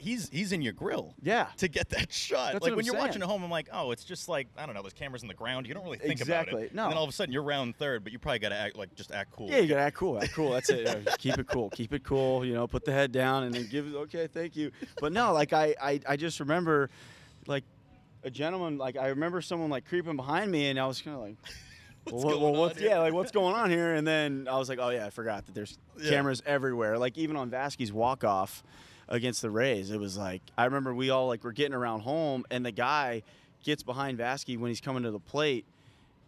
He's he's in your grill. Yeah. To get that shot. That's like when I'm you're saying. watching at home, I'm like, oh, it's just like I don't know, there's cameras in the ground. You don't really think about Exactly. it. No. And then all of a sudden you're round third, but you probably gotta act like just act cool. Yeah, you gotta act cool. Act cool. That's it. Keep it cool. Keep it cool. You know, put the head down and then give it. Okay, thank you. But no, like I, I, I just remember, like, a gentleman. Like I remember someone like creeping behind me, and I was kind of like, well, going well, on what's yeah, like what's going on here? And then I was like, oh yeah, I forgot that there's Yeah. cameras everywhere. Like even on Vazquez walk off against the Rays, it was like I remember we all like were getting around home, and the guy gets behind Vazquez when he's coming to the plate,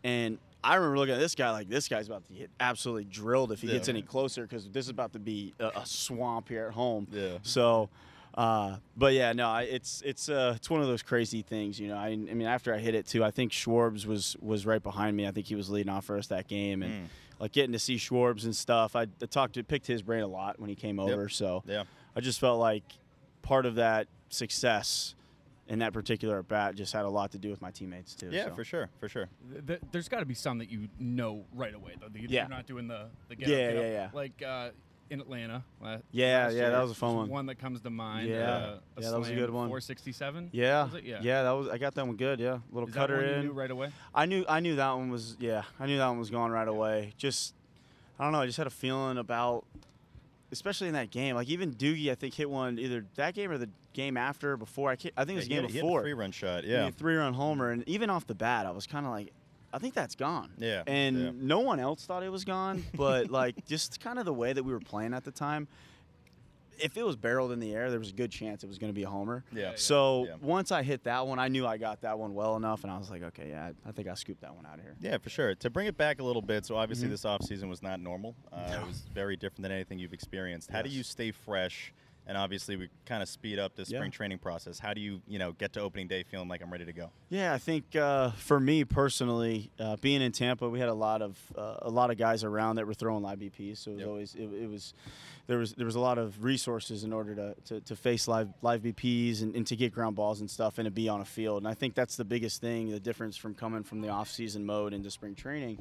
and I remember looking at this guy like this guy's about to get absolutely drilled if he Yeah. gets any closer because this is about to be a, a swamp here at home. Yeah. So, uh, but yeah, no, I- it's it's uh, it's one of those crazy things, you know. I, I mean, after I hit it too, I think Schwarbs was was right behind me. I think he was leading off for us that game, and Mm. like getting to see Schwarbs and stuff. I, I talked to picked his brain a lot when he came over, so Yeah. I just felt like part of that success in that particular at bat just had a lot to do with my teammates too. Yeah, so. for sure, for sure. Th- th- there's got to be some that you know right away though. that you- Yeah. You're not doing the, the get Yeah, up, get yeah, up. yeah. Like uh, in Atlanta. la- Yeah, last yeah, year, that was a fun there's one. One that comes to mind. Yeah. uh, a Yeah, that was a good one. 467. Yeah, Was? Yeah. yeah, that was I got that one good. Yeah, little Is that cutter one you in. knew right away? I knew I knew that one was yeah I knew that one was going right away. Just I don't know. I just had a feeling about, especially in that game. Like even Doogie, I think hit one either that game or the game after or before. I can't, I think it was game he hit a before. three run shot. Yeah. three run homer, and even off the bat, I was kind of like, I think that's gone. Yeah, And yeah. no one else thought it was gone, but like just kind of the way that we were playing at the time. If it was barreled in the air, there was a good chance it was going to be a homer. Yeah. So Yeah. once I hit that one, I knew I got that one well enough, and I was like, okay, yeah, I think I scooped that one out of here. Yeah, for sure. To bring it back a little bit, so obviously Mhm. this offseason was not normal. Uh, It was very different than anything you've experienced. How do you stay fresh? And obviously, we kind of speed up Yeah. spring training process. How do you, you know, get to opening day feeling like I'm ready to go? Yeah, I think uh, for me personally, uh, being in Tampa, we had a lot of uh, a lot of guys around that were throwing live BPs, so it was Yep. always it, it was there was there was a lot of resources in order to, to, to face live live BPs and, and to get ground balls and stuff and to be on a field. And I think that's the biggest thing, the difference from coming from the off season mode into spring training.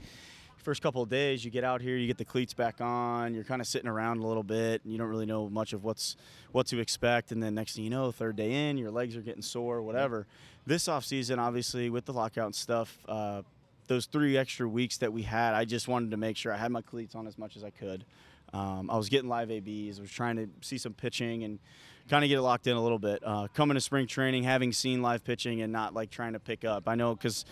First couple of days, you get out here, you get the cleats back on, you're kind of sitting around a little bit, and you don't really know much of what's what to expect. And then next thing you know, third day in, your legs are getting sore, whatever. This off season, obviously, with the lockout and stuff, uh, those three extra weeks that we had, I just wanted to make sure I had my cleats on as much as I could. Um, I was getting live ABs. I was trying to see some pitching and kind of get it locked in a little bit. Uh, coming to spring training, having seen live pitching and not like trying to pick up. I know because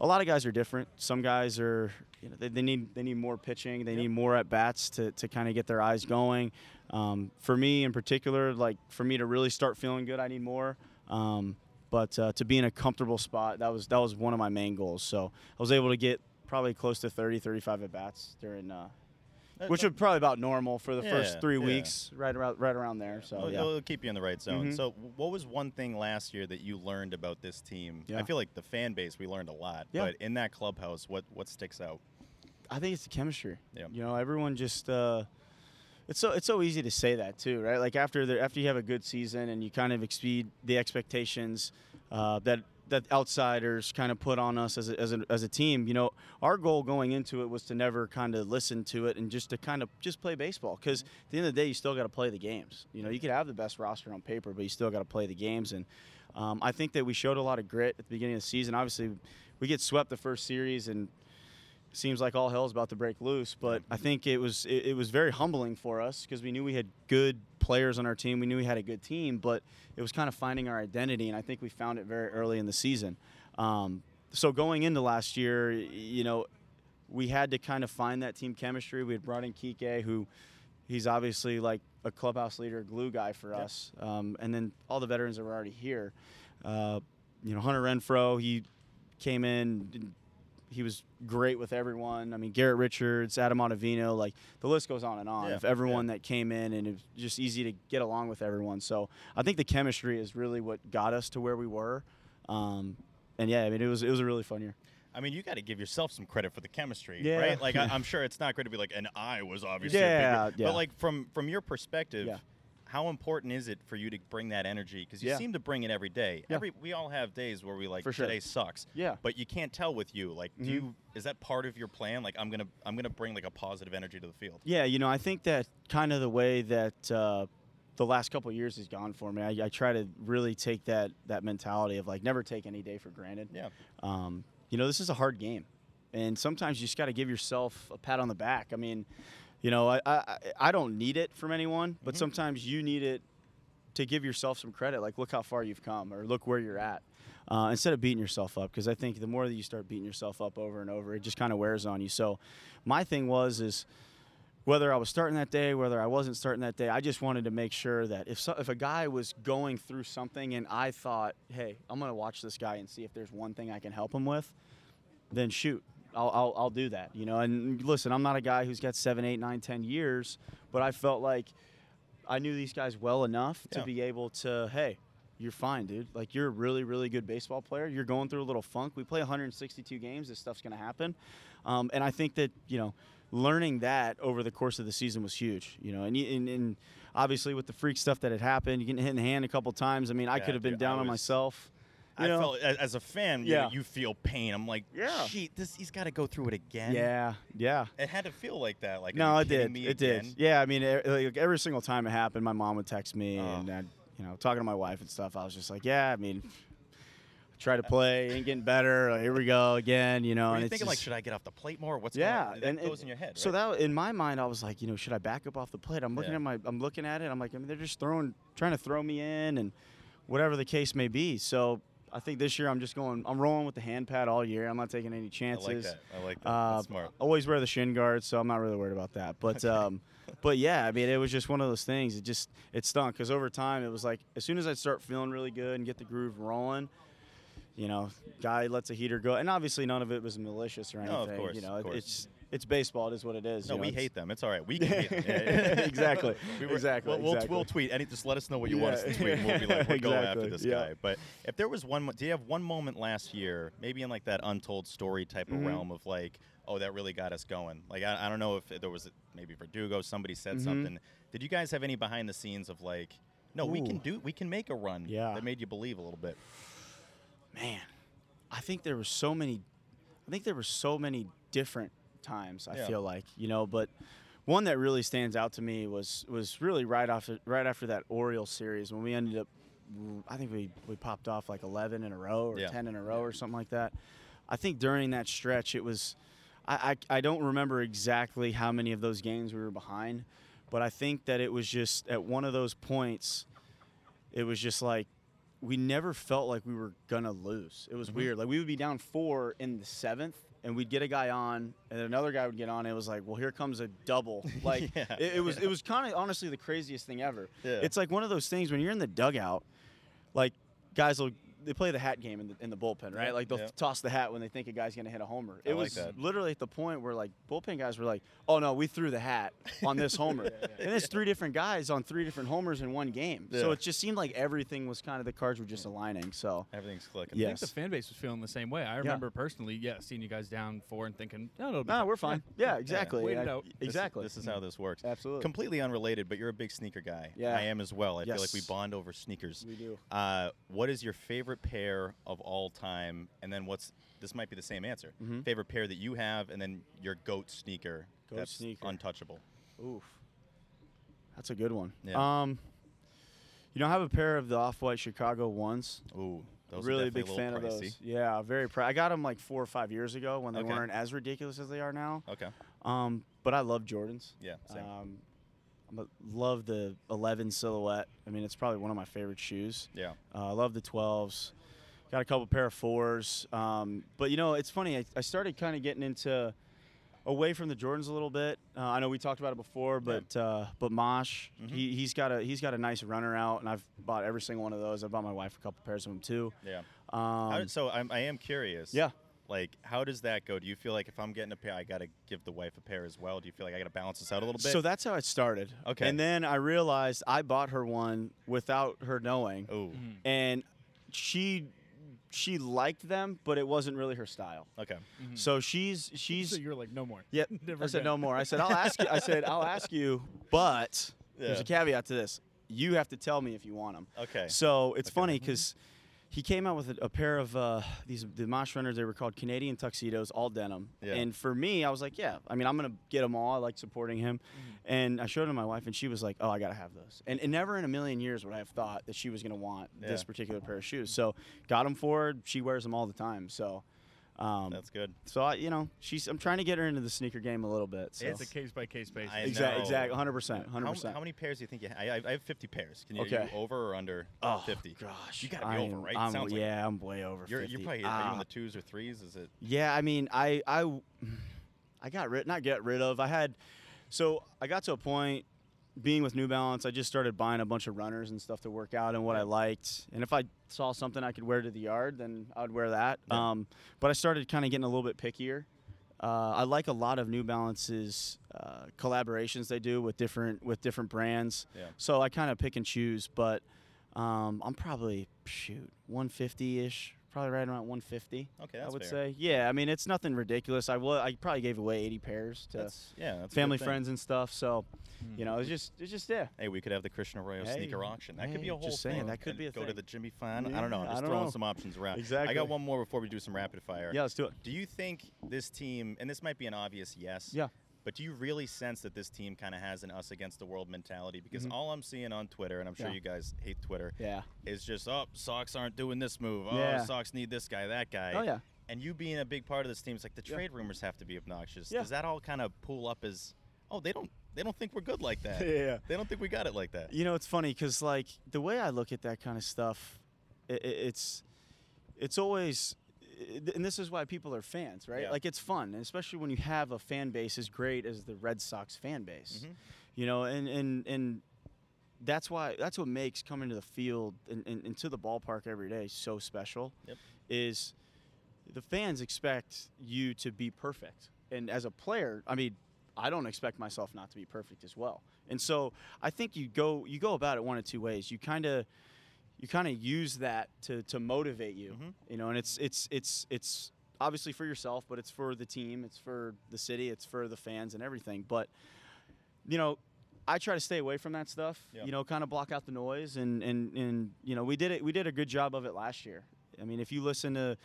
a lot of guys are different. Some guys are, you know, they, they need they need more pitching. They need more at bats to, to kind of get their eyes going. Um, for me in particular, like for me to really start feeling good, I need more. Um, but uh, to be in a comfortable spot, that was that was one of my main goals. So I was able to get probably close to 30, 35 at bats during. Uh, which was probably about normal for the Yeah, first three yeah. weeks, right around right around there. So It'll, yeah. it'll keep you in the right zone. Mhm. So, what was one thing last year that you learned about this team? I feel like the fan base we learned a lot, Yeah. but in that clubhouse, what what sticks out? I think it's the chemistry. Yeah. You know, everyone just uh, it's so it's so easy to say that too, right? Like after the after you have a good season and you kind of exceed the expectations uh, that that outsiders kind of put on us as a, as a as a team. You know, our goal going into it was to never kind of listen to it and just to kind of just play baseball because at the end of the day, you still got to play the games. You know, you could have the best roster on paper, but you still got to play the games and. Um, I think that we showed a lot of grit at the beginning of the season. Obviously, we get swept the first series, and seems like all hell's about to break loose. But I think it was it, it was very humbling for us because we knew we had good players on our team. We knew we had a good team, but it was kind of finding our identity, and I think we found it very early in the season. Um, so going into last year, you know, we had to kind of find that team chemistry. We had brought in Kike, who he's obviously like a clubhouse leader, glue guy for us, um, and then all the veterans that were already here. Uh, you know, Hunter Renfroe, he came in. He was great with everyone. I mean, Garrett Richards, Adam Ottavino, like the list goes on and on. Yeah, Of everyone that came in, and it was just easy to get along with everyone. So I think the chemistry is really what got us to where we were. Um, and yeah, I mean, it was it was a really fun year. I mean, you got to give yourself some credit for the chemistry, Yeah. right? Like, I, I'm sure it's not going to be like, and I was obviously, Yeah, a big, yeah. but like from from your perspective, Yeah. How important is it for you to bring that energy? Because you Yeah. seem to bring it every day. Yeah. Every we all have days where we like For sure. today sucks. Yeah. But you can't tell with you. Like, do Mhm. you is that part of your plan? Like, I'm gonna I'm gonna bring like a positive energy to the field. Yeah, you know, I think that kind of the way that uh, the last couple of years has gone for me. I, I try to really take that that mentality of like never take any day for granted. Yeah. Um, you know, this is a hard game, and sometimes you just got to give yourself a pat on the back. I mean, you know, I I, I don't need it from anyone, but sometimes you need it to give yourself some credit. Like, look how far you've come, or look where you're at. Uh, instead of beating yourself up, because I think the more that you start beating yourself up over and over, it just kind of wears on you. So, my thing was is whether I was starting that day, whether I wasn't starting that day, I just wanted to make sure that if so, if a guy was going through something and I thought, hey, I'm going to watch this guy and see if there's one thing I can help him with, then shoot. I'll, I'll, I'll do that, you know. And listen, I'm not a guy who's got seven, eight, nine, ten years, but I felt like I knew these guys well enough to Yeah. be able to, hey, you're fine, dude. Like you're a really, really good baseball player. You're going through a little funk. We play 162 games. This stuff's going to happen, um, and I think that you know, learning that over the course of the season was huge. You know, and, and, and obviously with the freak stuff that had happened, you getting hit in the hand a couple times. I mean, I could have been dude, down on myself. I know? felt as, as a fan, Yeah. you, you feel pain. I'm like, Yeah. shit, this he's got to go through it again. yeah, yeah. It had to feel like that. Like, No, it did. It again? did. Yeah, I mean, e- like, every single time it happened, my mom would text me, Oh. and I'd, you know, talking to my wife and stuff. I was just like, yeah, I mean, try to play, ain't getting better. Like, here we go again, you know. Were and you it's thinking like, should I get off the plate more? What's yeah, going on? And goes and- in your head. So right? that in my mind, I was like, you know, should I back up off the plate? I'm looking Yeah. at my, I'm looking at it. I'm like, I mean, they're just throwing, trying to throw me in, and whatever the case may be. So I think this year I'm just going, I'm rolling with the hand pad all year. I'm not taking any chances. I like that. I like that. Uh, smart. Always wear the shin guards, so I'm not really worried about that. But um, but yeah, I mean, it was just one of those things. It just it stunk because over time it was like as soon as I'd start feeling really good and get the groove rolling. You know, guy lets a heater go, and obviously none of it was malicious or anything. No, of course, you know, of course. it's it's baseball. It is what it is. No, you know, we hate them. It's all right. We can hate them. Yeah. Exactly. We were- Exactly, We'll, we'll, exactly. we'll tweet. Any, just let us know what you want us to tweet. And we'll be like, we'll go after this yeah. guy. But if there was one, do you have one moment last year, maybe in like that untold story type of Mhm. realm of like, oh, that really got us going? Like, I, I don't know if there was maybe Verdugo, somebody said Mhm. something. Did you guys have any behind the scenes of like, no, we can do, we can make a run. Yeah. That made you believe a little bit. man, I think there were so many. I think there were so many different times. I Yeah. feel like you know, but one that really stands out to me was was really right off right after that Orioles series when we ended up. I think we, we popped off like 11 in a row or Yeah. 10 in a row or something like that. I think during that stretch, it was. I, I, I don't remember exactly how many of those games we were behind, but I think that it was just at one of those points, it was just like we never felt like we were gonna lose. It was Mm-hmm. weird. Like we would be down four in the seventh, and we'd get a guy on, and then another guy would get on. And it was like, well, here comes a double. Like Yeah, it, it was. It was kind of honestly the craziest thing ever. Yeah. It's like one of those things when you're in the dugout, like guys will. They play the hat game in the, in the bullpen, right? Like they'll yeah. toss the hat when they think a guy's going to hit a homer. It like was that. literally at the point where like bullpen guys were like, "Oh no, we threw the hat on this homer," and it's three different guys on three different homers in one game. So it just seemed like everything was kind of the cards were just aligning. So Everything's clicking. Yeah. I think the fan base was feeling the same way. I remember personally, yeah, seeing you guys down four and thinking, no, no, no, we're fine. Yeah, exactly. I- out. This- Exactly. This, is how this works. Absolutely. Completely unrelated, but you're a big sneaker guy. Yeah. I am as well. I feel like we bond over sneakers. We do. Uh, what is your favorite pair of all time? And then what's this might be the same answer. Favorite pair that you have, and then your goat sneaker Goat that's sneaker. untouchable. Oof, that's a good one. Yeah. Um, you know, I have a pair of the off-white Chicago ones. Ooh, those really are big fan of those. Yeah, very proud. I got them like four or five years ago when they Okay. weren't as ridiculous as they are now. Okay. Um, but I love Jordans. Yeah, same. Um, love the 11 silhouette. I mean, it's probably one of my favorite shoes. Yeah. Uh, I love the 12s. Got a couple pair of fours. Um, but you know, it's funny. I, I started kind of getting into away from the Jordans a little bit. Uh, I know we talked about it before, but uh, but Mosh, Mm-hmm. he, he's got a he's got a nice runner out, and I've bought every single one of those. I bought my wife a couple pairs of them too. Yeah. Um, so I'm, I am curious. Yeah. Like, how does that go? Do you feel like if I'm getting a pair, I got to give the wife a pair as well? Do you feel like I got to balance this out a little bit? So that's how it started. Okay. And then I realized I bought her one without her knowing. Ooh. Mm-hmm. And she she liked them, but it wasn't really her style. Okay. Mm-hmm. So she's she's So you're like, no more. yeah. Never I said again. no more. I said I'll ask you. I said I'll ask you, but there's a caveat to this. You have to tell me if you want them. Okay. So it's funny because he came out with a, a pair of uh, these the Mosh runners. They were called Canadian tuxedos, all denim. Yeah. And for me, I was like, yeah. I mean, I'm gonna get them all. I like supporting him. Mm-hmm. And I showed them to my wife, and she was like, oh, I gotta have those. And, and never in a million years would I have thought that she was gonna want this particular pair of shoes. So got them for her. She wears them all the time. So. Um, That's good. so I, you know, she's. I'm trying to get her into the sneaker game a little bit. So. It's a case by case basis. Exactly. Exact- know. 100%, How- 100%. How, many pairs do you think you have? I, I have 50 pairs. Can you, Okay. are you over or under Oh 50? gosh, You got to be I'm- over, right? I'm- Sounds like yeah, I'm way over. You're, 50. you're probably are you in Ah. the twos or threes? Is it? Yeah, I mean, I I I got rid not get rid of. I had so I got to a point being with New Balance, I just started buying a bunch of runners and stuff to work out and what I liked. And if I saw something I could wear to the yard, then I would wear that. Um, but I started kind of getting a little bit pickier. Uh, I like a lot of New Balance's uh, collaborations they do with different with different brands. Yeah. So I kind of pick and choose, but um, I'm probably shoot 150 ish, probably right around 150. Okay, I would fair. say. Yeah, I mean it's nothing ridiculous. I will. I probably gave away 80 pairs to That's yeah. That's family friends and stuff. So, hmm. you know, it's just it's just yeah. Hey, we could have the Christian Arroyo Hey, sneaker auction. That could be a whole just saying, thing. that could And be a Go to the Jimmy Fund. I don't know. I'm just throwing know. some options around. Exactly. I got one more before we do some rapid fire. Yeah, let's do it. Do you think this team, and this might be an obvious yes, Yeah. But do you really sense that this team kind of has an us against the world mentality? Because all I'm seeing on Twitter, and I'm sure Mm-hmm. Yeah. you guys hate Twitter, Yeah. is just, oh, Sox aren't doing this move. Oh, Yeah. Sox need this guy, that guy. Oh, yeah. And you being a big part of this team, it's like the trade rumors have to be obnoxious. Yeah. Does that all kind of pull up as, oh, they don't, they don't think we're good like that. Yeah. They don't think we got it like that. You know, it's funny because like the way I look at that kind of stuff, i i- it's it's always, and this is why people are fans, right? Yeah. Like it's fun, and especially when you have a fan base as great as the Red Sox fan base. Mm-hmm. You know, and and and that's why that's what makes coming to the field and, and, and to the ballpark every day so special. Yep. Is the fans expect you to be perfect, and as a player, I mean. I don't expect myself not to be perfect as well. And so I think you go you go about it one of two ways. You kind of you kind of use that to, to motivate you, Mm-hmm. you know, and it's it's it's it's obviously for yourself, but it's for the team, it's for the city, it's for the fans and everything. But you know, I try to stay away from that stuff. You know, kind of block out the noise, and and and you know, we did it. We did a good job of it last year. I mean, if you listen to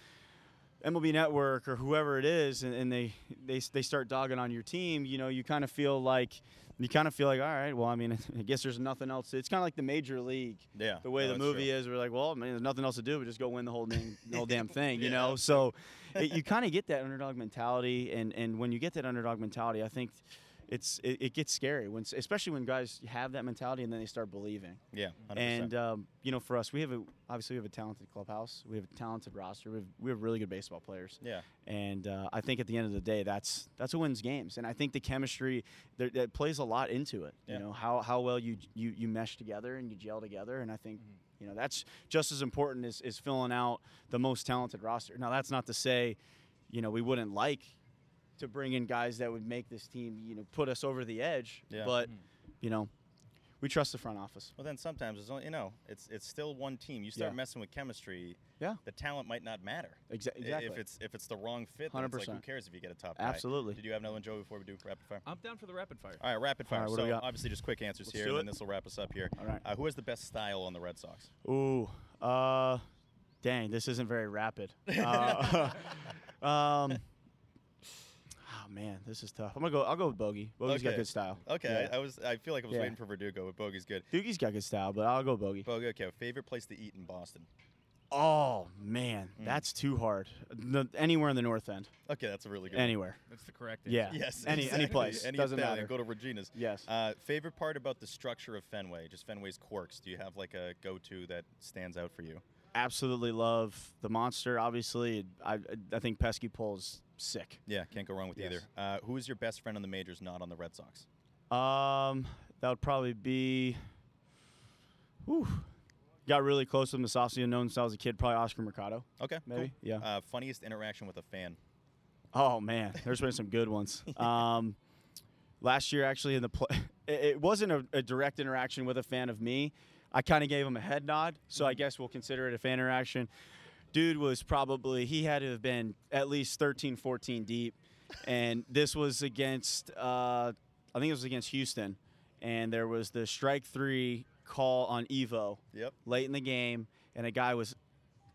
MLB Network or whoever it is, and, and they, they they start dogging on your team, you know, you kind of feel like you kind of feel like, all right, well, I mean, I guess there's nothing else. It's kind of like the major league. Yeah, The way no, the movie true. is, we're like, well, I mean, there's nothing else to do. but just go win the whole damn, the whole damn thing, you know. So it, you kind of get that underdog mentality, and and when you get that underdog mentality, I think it's it, it gets scary when, especially when guys have that mentality and then they start believing. Yeah, 100%. And um, you know, for us, we have a obviously we have a talented clubhouse. We have a talented roster. We have, we have really good baseball players. Yeah. And uh, I think at the end of the day, that's that's what wins games. And I think the chemistry there, that plays a lot into it. Yeah. You know how how well you you you mesh together and you gel together. And I think. You know that's just as important as, as filling out the most talented roster. Now that's not to say, you know, we wouldn't like to bring in guys that would make this team, you know, put us over the edge. Yeah. But, you know, we trust the front office. Well, then sometimes it's only, you know it's it's still one team. You start Yeah. messing with chemistry. Yeah. The talent might not matter. Exa- exactly. If it's if it's the wrong fit, then it's like who cares if you get a top guy? Absolutely. Did you have another one, Joe, before we do rapid fire? I'm down for the rapid fire. All right, rapid fire. All right, what do so obviously just quick answers Let's here, and then this will wrap us up here. All right. Uh, who has the best style on the Red Sox? Ooh, uh, dang, this isn't very rapid. Uh, um, man, this is tough. I'm gonna go. I'll go with Bogey. Bogey's got good style. Okay, Yeah. I, I was. I feel like I was Yeah. waiting for Verdugo, but Bogey's good. Doogie's got good style, but I'll go Bogey. Bogey. Okay. Favorite place to eat in Boston? Oh man, Mm. that's too hard. The, anywhere in the North End. Okay, that's a really good. Anywhere. That's the correct Yeah. Yes. Any any place Any doesn't matter. Go to Regina's. Yes. Uh, favorite part about the structure of Fenway, just Fenway's quirks. Do you have like a go-to that stands out for you? Absolutely love the monster. Obviously, I I think pesky pole's sick. Yeah, can't go wrong with Yes. either. Uh, who is your best friend on the majors, not on the Red Sox? Um, that would probably be. Whew. Got really close with Masasio, known since I was a kid. Probably Oscar Mercado. Okay, Maybe, cool. yeah. Uh, funniest interaction with a fan. Oh man, there's been some good ones. Um, last year, actually, in the play, it, it wasn't a, a direct interaction with a fan of me. I kind of gave him a head nod, so I guess we'll consider it a fan interaction. Dude was probably he had to have been at least 13, 14 deep, and this was against uh, I think it was against Houston, and there was the strike three call on Evo Yep. late in the game, and a guy was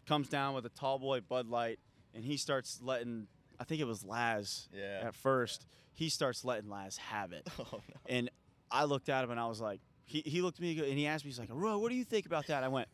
comes down with a tall boy Bud Light, and he starts letting I think it was Laz Yeah. at first. He starts letting Laz have it, and I looked at him and I was like, he, he looked at me and he asked me, he's like, Ro, what do you think about that? I went,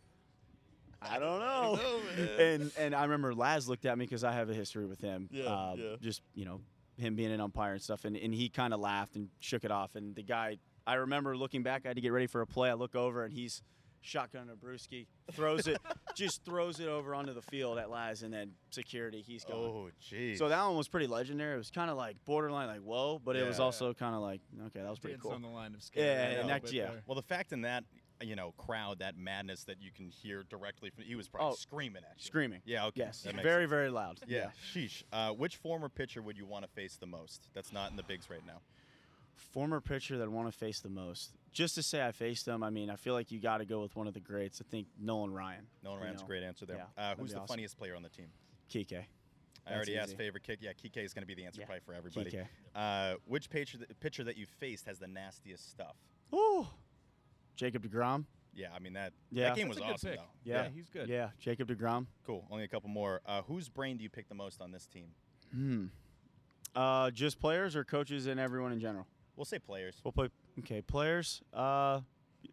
I don't know. and and I remember Laz looked at me because I have a history with him. Yeah, uh, yeah. Just you know him being an umpire and stuff, and, and he kind of laughed and shook it off. And the guy, I remember looking back, I had to get ready for a play. I look over and he's shotgun a brewski, throws it, just throws it over onto the field at Laz, and then security, he's gone. Oh, jeez. So that one was pretty legendary. It was kind of like borderline, like whoa, but it was Yeah. also kind of like okay, that was pretty Dance cool. on the line of scare. Yeah, a and that, yeah. there. Well, the fact in that you know crowd, that madness that you can hear directly from he was probably Oh, screaming at you. Screaming. Yeah. Okay. Yes. that makes Very, sense. very loud. Yeah. Sheesh. Uh, which former pitcher would you want to face the most? That's not in the bigs right now. Former pitcher that I want to face the most. Just to say I faced them, I mean, I feel like you got to go with one of the greats. I think Nolan Ryan. Nolan you Ryan's a know. great answer there. Yeah, uh, that'd who's be the awesome. funniest player on the team? Kike. I That's already asked easy. favorite kick. Yeah, Kike is going to be the answer Yeah. probably for everybody. Kike. Uh, which pitcher, pitcher that you faced has the nastiest stuff? Ooh. Jacob DeGrom. Yeah, I mean that. Yeah. That game That's was a good awesome pick. though. Yeah. Yeah, he's good. Yeah, Jacob DeGrom. Cool. Only a couple more. Uh, whose brain do you pick the most on this team? Hmm. Uh, just players or coaches and everyone in general? We'll say players. We'll play. Okay, players. Uh,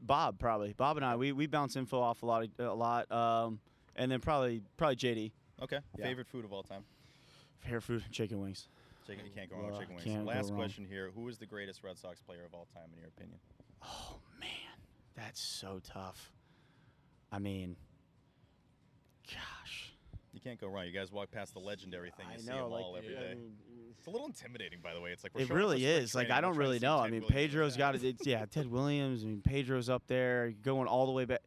Bob probably. Bob and I we, we bounce info off a lot a lot. Um, and then probably probably JD. Okay. Yeah. Favorite food of all time? Fair food, chicken wings. Chicken, you can't go wrong with Uh, chicken wings. can't go Last wrong. question here: Who is the greatest Red Sox player of all time, in your opinion? Oh man, that's so tough. I mean, gosh. You can't go wrong. You guys walk past the legendary thing. You I see know, them like, all every I mean, it's a little intimidating, by the way. It's like we're It really is. Like I don't really know. I mean, Williams. Pedro's got it. Yeah, Ted Williams. I mean, Pedro's up there, going all the way back.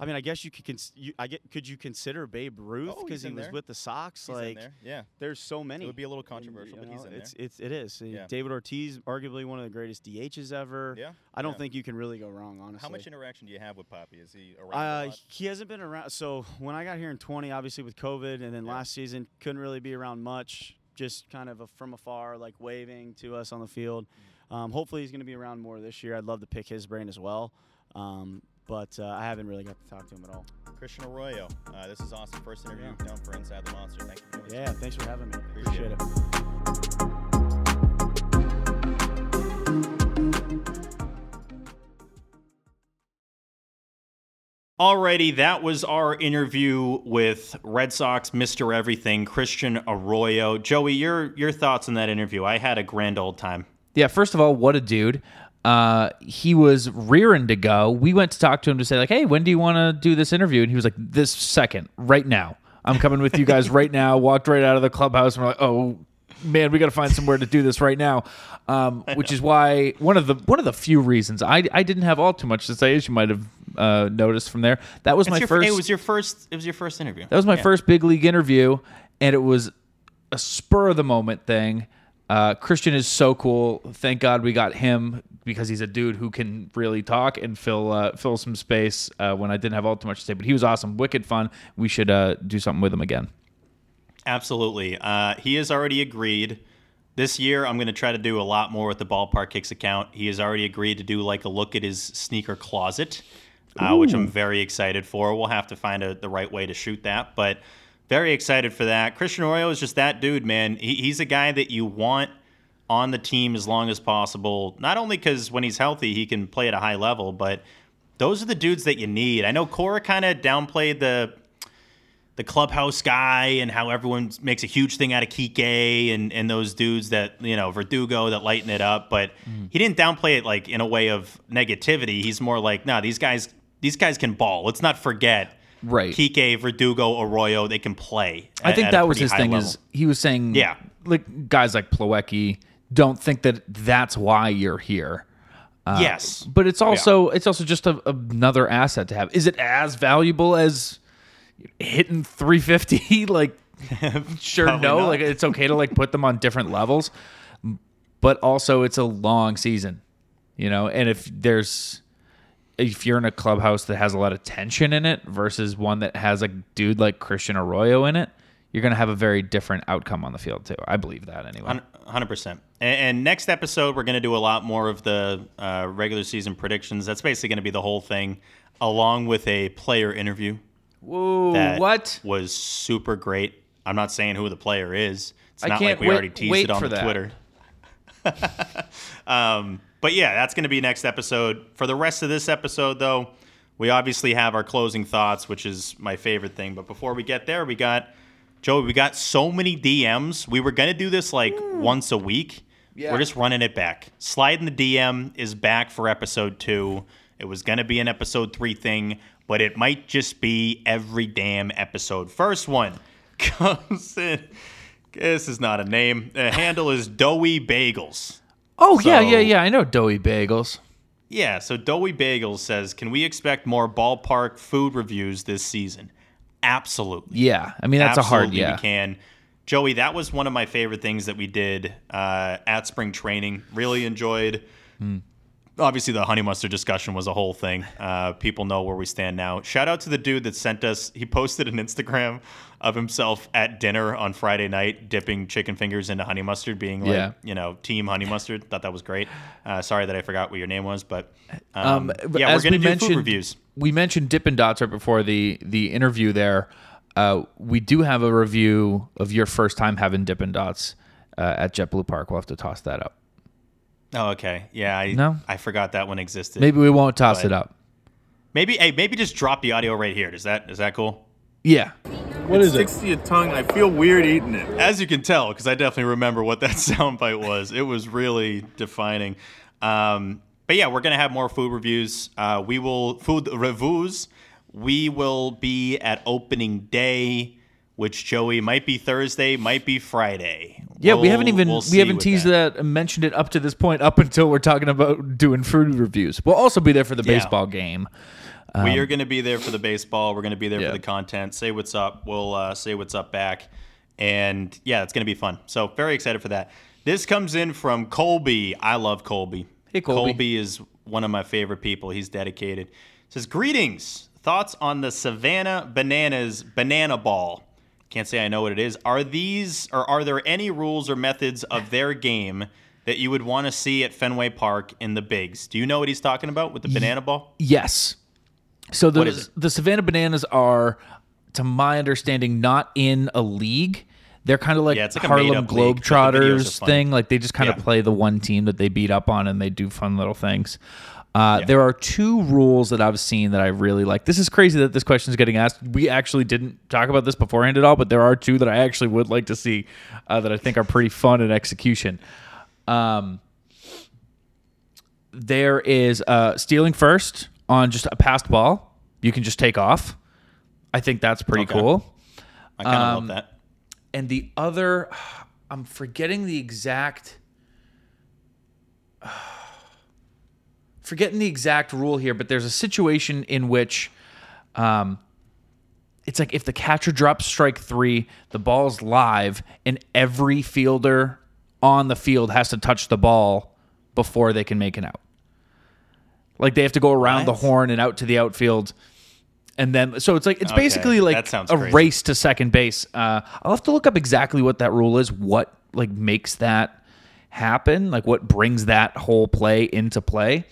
I mean, I guess you could. Cons- you, I get. Could you consider Babe Ruth Oh, because he's he was there. with the Sox? He's in like, there, yeah. There's so many. It would be a little controversial, but he's in it's, there. It's it is. Yeah. David Ortiz, arguably one of the greatest DHs ever. Yeah, I don't yeah. think you can really go wrong. Honestly. How much interaction do you have with Papi? Is he around? a Uh, lot? he hasn't been around. So when I got here in 20, obviously with COVID, and then last season couldn't really be around much. Just kind of a, from afar, like waving to us on the field. Um, hopefully he's going to be around more this year. I'd love to pick his brain as well, um, but uh, I haven't really got to talk to him at all. Christian Arroyo, uh, this is awesome. First interview you've done for Inside the Monster. Thank you for doing. Yeah, thanks for having me. Appreciate Appreciate it. Alrighty, that was our interview with Red Sox Mr. Everything, Christian Arroyo. Joey, your your thoughts on that interview? I had a grand old time. Yeah, first of all, what a dude. Uh, he was rearing to go. We went to talk to him to say, like, hey, when do you want to do this interview? And he was like, this second, right now. I'm coming with you guys right now. Walked right out of the clubhouse and we're like, oh man, we got to find somewhere to do this right now. Um, which is why one of the one of the few reasons I, I didn't have all too much to say, as you might have uh, noticed from there. That was It's my your, first. It was your first. It was your first interview. That was my Yeah. first big league interview, and it was a spur of the moment thing. Uh, Christian is so cool. Thank God we got him because he's a dude who can really talk and fill uh, fill some space uh, when I didn't have all too much to say. But he was awesome, wicked fun. We should uh, do something with him again. Absolutely. Uh, he has already agreed. This year, I'm going to try to do a lot more with the Ballpark Kicks account. He has already agreed to do like a look at his sneaker closet, uh, which I'm very excited for. We'll have to find a, the right way to shoot that, but very excited for that. Christian Arroyo is just that dude, man. He, he's a guy that you want on the team as long as possible. Not only because when he's healthy, he can play at a high level, but those are the dudes that you need. I know Cora kind of downplayed the the clubhouse guy and how everyone makes a huge thing out of Kike and, and those dudes that, you know, Verdugo that lighten it up. But mm. he didn't downplay it like in a way of negativity. He's more like, no, these guys these guys can ball. Let's not forget Right. Kike, Verdugo, Arroyo, they can play. I at- think that was his thing. level. Is he was saying, Yeah. like guys like Plawecki don't think that that's why you're here. Uh, Yes. but it's also it's also just a, another asset to have. Is it as valuable as hitting 350? like, sure, Probably no. not. Like, it's okay to like put them on different levels, but also it's a long season, you know. And if there's if you're in a clubhouse that has a lot of tension in it versus one that has a dude like Christian Arroyo in it, you're going to have a very different outcome on the field too. I believe that anyway. Hundred percent. And, and next episode, we're going to do a lot more of the uh, regular season predictions. That's basically going to be the whole thing, along with a player interview. Whoa, that what? was super great. I'm not saying who the player is. It's I not like we wait- already teased it on the. Twitter. um, but yeah, that's going to be next episode. For the rest of this episode, though, we obviously have our closing thoughts, which is my favorite thing. But before we get there, we got Joey. We got so many DMs. We were going to do this like hmm. once a week. Yeah. We're just running it back. Slide in the DM is back for episode two. It was going to be an episode three thing, but it might just be every damn episode. First one comes in. This is not a name. The handle is Doughy Bagels. Oh yeah, So- yeah, yeah. I know doughy bagels. Yeah, so Doughy Bagels says, Can we expect more ballpark food reviews this season? Absolutely. Yeah, I mean that's a hard Absolutely yeah. We can. Joey, that was one of my favorite things that we did uh, at spring training. Really enjoyed. Hmm. Obviously, the honey mustard discussion was a whole thing. Uh, people know where we stand now. Shout out to the dude that sent us. He posted an Instagram of himself at dinner on Friday night, dipping chicken fingers into honey mustard, being like, Yeah. you know, team honey mustard. Thought that was great. Uh, sorry that I forgot what your name was, but Um, um, yeah, we're gonna we do food reviews. We mentioned Dippin' Dots right before the the interview. There, uh, we do have a review of your first time having Dippin' Dots uh, at JetBlue Park. We'll have to toss that up. Oh, okay. Yeah, I No? I forgot that one existed. Maybe we won't toss it up. Maybe hey, maybe just drop the audio right here. Is that is that cool? Yeah. What is it? Sticks to your tongue. I feel weird eating it. As you can tell, because I definitely remember what that soundbite was. It was really defining. Um, but yeah, we're gonna have more food reviews. Uh, we will food reviews. We will be at opening day, which Joey might be Thursday, might be Friday. Yeah, we We'll- haven't even we'll we haven't teased that. that. mentioned it up to this point, up until we're talking about doing food reviews. We'll also be there for the Yeah. baseball game. We Um, are going to be there for the baseball. We're going to be there Yeah. for the content. Say what's up. We'll uh, say what's up back. And yeah, it's going to be fun. So very excited for that. This comes in from Colby. I love Colby. Hey, Colby. Colby. is one of my favorite people. He's dedicated. Says greetings. Thoughts on the Savannah Bananas banana ball? Can't say I know what it is. Are these or are there any rules or methods of their game that you would want to see at Fenway Park in the bigs? Do you know what he's talking about with the banana ball? Yes. So the What is it? the Savannah Bananas are, to my understanding, not in a league. They're kind of like, Yeah, it's like Harlem made-up league, but the videos are Globetrotters thing. Like they just kind of play the one team that they beat up on, and they do fun little things. Uh, There are two rules that I've seen that I really like. This is crazy that this question is getting asked. We actually didn't talk about this beforehand at all, but there are two that I actually would like to see uh, that I think are pretty fun in execution. Um, there is uh, stealing first on just a passed ball. You can just take off. I think that's pretty Okay. cool. I kind of Um, love that. And the other, I'm forgetting the exact. Forgetting the exact rule here, but there's a situation in which, um, it's like if the catcher drops strike three, the ball's live, and every fielder on the field has to touch the ball before they can make an out. Like they have to go around the horn and out to the outfield, and then so it's like it's Okay, basically like a crazy. race to second base. Uh, I'll have to look up exactly what that rule is. What like makes that happen? Like what brings that whole play into play?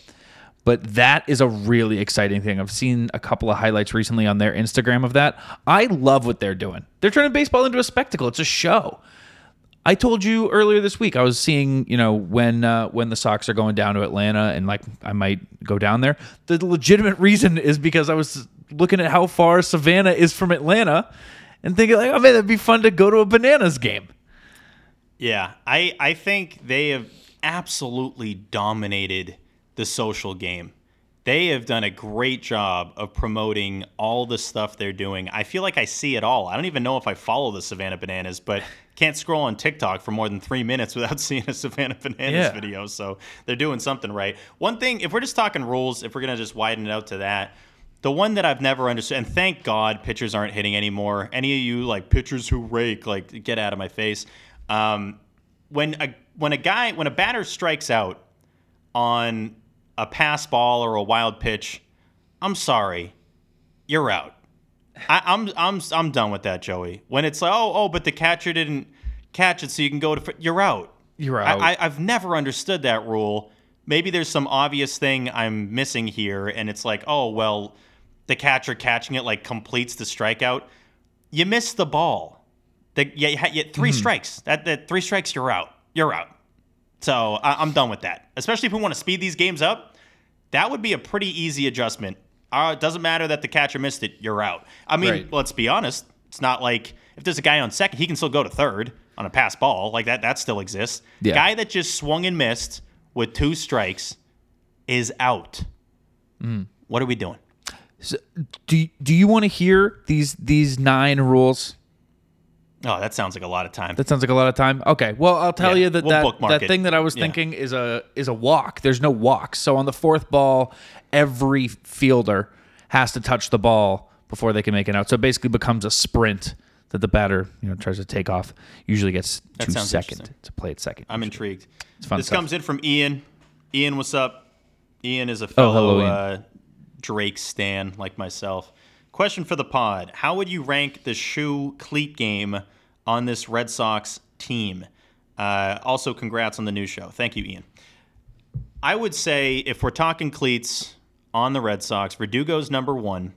But that is a really exciting thing. I've seen a couple of highlights recently on their Instagram of that. I love what they're doing. They're turning baseball into a spectacle. It's a show. I told you earlier this week I was seeing, you know, when uh, when the Sox are going down to Atlanta and like I might go down there. The legitimate reason is because I was looking at how far Savannah is from Atlanta and thinking like, oh man, that'd be fun to go to a Bananas game. Yeah, I I think they have absolutely dominated the social game. They have done a great job of promoting all the stuff they're doing. I feel like I see it all. I don't even know if I follow the Savannah Bananas, but can't scroll on TikTok for more than three minutes without seeing a Savannah Bananas Yeah. video. So they're doing something right. One thing, if we're just talking rules, if we're gonna just widen it out to that, the one that I've never understood, and thank God pitchers aren't hitting anymore. Any of you like pitchers who rake, like get out of my face. Um, when a when a guy when a batter strikes out on a pass ball or a wild pitch, I'm sorry, you're out. I, I'm I'm I'm done with that, Joey. When it's like, oh oh, but the catcher didn't catch it, so you can go to fir-" you're out. You're I, out. I, I've never understood that rule. Maybe there's some obvious thing I'm missing here, and it's like, oh well, the catcher catching it like completes the strikeout. You missed the ball. The, yeah, you you had 3 Mm-hmm. strikes. That, that three strikes, you're out. You're out. So I, I'm done with that. Especially if we want to speed these games up, that would be a pretty easy adjustment. Uh, it doesn't matter that the catcher missed it. You're out. I mean, Right. let's be honest. It's not like if there's a guy on second, he can still go to third on a pass ball. Like that, that still exists. Yeah. Guy that just swung and missed with two strikes is out. Mm. What are we doing? So, do do you want to hear these these nine rules? Oh, that sounds like a lot of time. That sounds like a lot of time. Okay. Well, I'll tell Yeah, you that we'll that, that thing that I was Yeah. thinking is a is a walk. There's no walk. So on the fourth ball, every fielder has to touch the ball before they can make it out. So it basically becomes a sprint that the batter, you know, tries to take off. Usually gets That two second to play it second. I'm intrigued. It's fun This stuff. comes in from Ian. Ian, what's up? Ian is a Oh, fellow hello, Ian. uh, Drake stan like myself. Question for the pod: How would you rank the shoe cleat game on this Red Sox team? Uh, also, congrats on the new show. Thank you, Ian. I would say if we're talking cleats on the Red Sox, Verdugo's number one.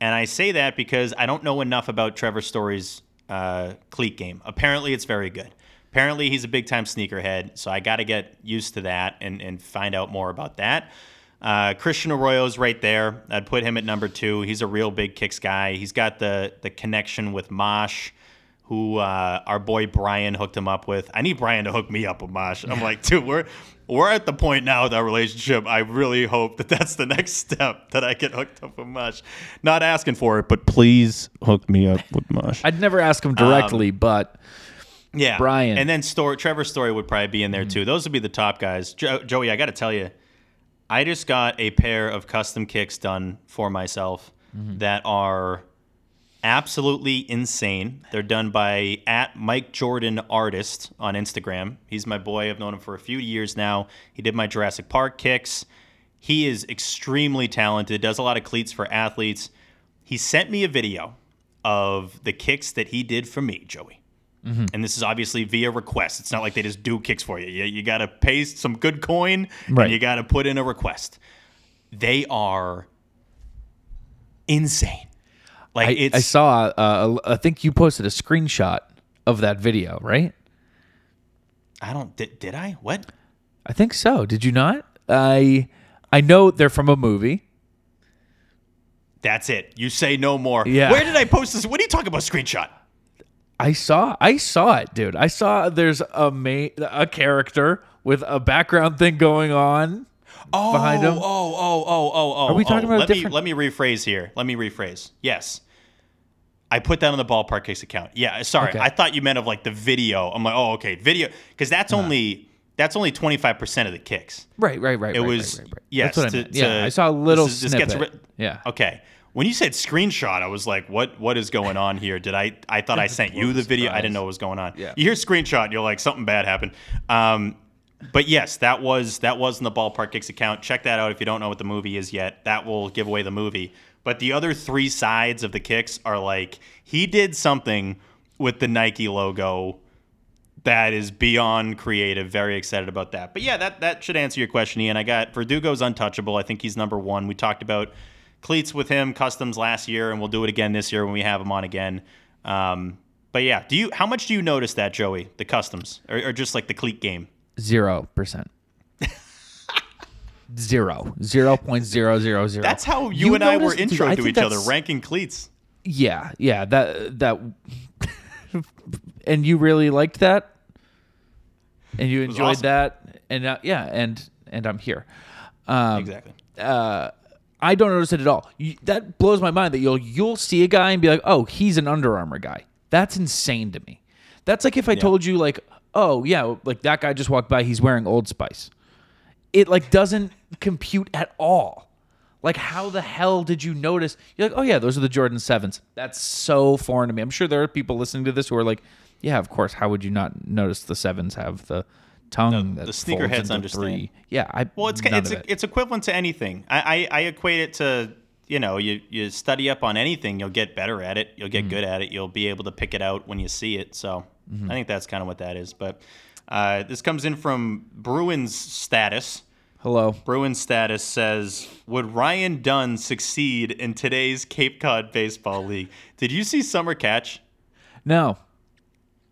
And I say that because I don't know enough about Trevor Story's uh, cleat game. Apparently, it's very good. Apparently, he's a big time sneakerhead. So I got to get used to that and, and find out more about that. Uh, Christian Arroyo's right there. I'd put him at number two. He's a real big kicks guy. He's got the the connection with Mosh, who uh, our boy Brian hooked him up with. I need Brian to hook me up with Mosh. I'm like, dude, we're we're at the point now with our relationship. I really hope that that's the next step that I get hooked up with Mosh. Not asking for it, but please hook me up with Mosh. I'd never ask him directly, but Yeah, Brian. and then Story, Trevor Story would probably be in there too. Those would be the top guys. Jo- Joey, I got to tell you, I just got a pair of custom kicks done for myself mm-hmm. that are absolutely insane. They're done by at Mike Jordan Artist on Instagram. He's my boy. I've known him for a few years now. He did my Jurassic Park kicks. He is extremely talented. Does a lot of cleats for athletes. He sent me a video of the kicks that he did for me, Joey. And this is obviously via request. It's not like they just do kicks for you. You, you got to pay some good coin Right. and you got to put in a request. They are insane. Like I, it's I saw. Uh, I think you posted a screenshot of that video, right? I don't did, did I? What? I think so. Did you not? I I know they're from a movie. That's it. You say no more. Yeah. Where did I post this? What are you talking about? Screenshot. I saw I saw it, dude. I saw there's a ma- a character with a background thing going on Oh, behind him. oh, oh, oh, oh, oh. Are we talking oh. about a let different- me let me rephrase here. Let me rephrase. Yes. I put that on the ballpark case account. Yeah, sorry. Okay. I thought you meant of like the video. I'm like, oh, okay, video, because that's only that's only 25 percent of the kicks. Right, right, right. It right, was right, right, right. yes. That's what to- I meant. Yeah, to- I saw a little this is- this gets yeah. Okay. When you said screenshot, I was like, "What? What is going on here?" Did I? I thought I sent you the video. I didn't know what was going on. Yeah. You hear screenshot, and you're like, "Something bad happened." Um, but yes, that was that was in the ballpark kicks account. Check that out if you don't know what the movie is yet. That will give away the movie. But the other three sides of the kicks are like he did something with the Nike logo that is beyond creative. Very excited about that. But yeah, that that should answer your question, Ian. I got Verdugo's untouchable. I think he's number one. We talked about cleats with him, customs last year, and we'll do it again this year when we have him on again. Um, but yeah, do you? How much do you notice that, Joey? The customs, or, or just like the cleat game? Zero percent. Zero. Zero point zero zero zero. That's how you, and I were noticed- intro to each other, ranking cleats. Yeah, yeah. That that. and you really liked that, and you enjoyed awesome. that, and uh, yeah, and and I'm here. Um, exactly. uh, I don't notice it at all. You, that blows my mind that you'll you'll see a guy and be like, "Oh, he's an Under Armour guy." That's insane to me. That's like if I told you like, "Oh, yeah, like that guy just walked by, he's wearing Old Spice." It like doesn't compute at all. Like how the hell did you notice? You're like, "Oh yeah, those are the Jordan 7s." That's so foreign to me. I'm sure there are people listening to this who are like, "Yeah, of course, how would you not notice the 7s have the tongue that the sneakerheads understand. three?" Yeah, I Well, it's it's it. it's equivalent to anything. I, I I equate it to you know you you study up on anything, you'll get better at it. You'll get Mm-hmm. good at it. You'll be able to pick it out when you see it. So Mm-hmm. I think that's kind of what that is. But uh, this comes in from Bruins status. Hello. Bruins status says, "Would Ryan Dunn succeed in today's Cape Cod Baseball League?" Did you see Summer Catch? No.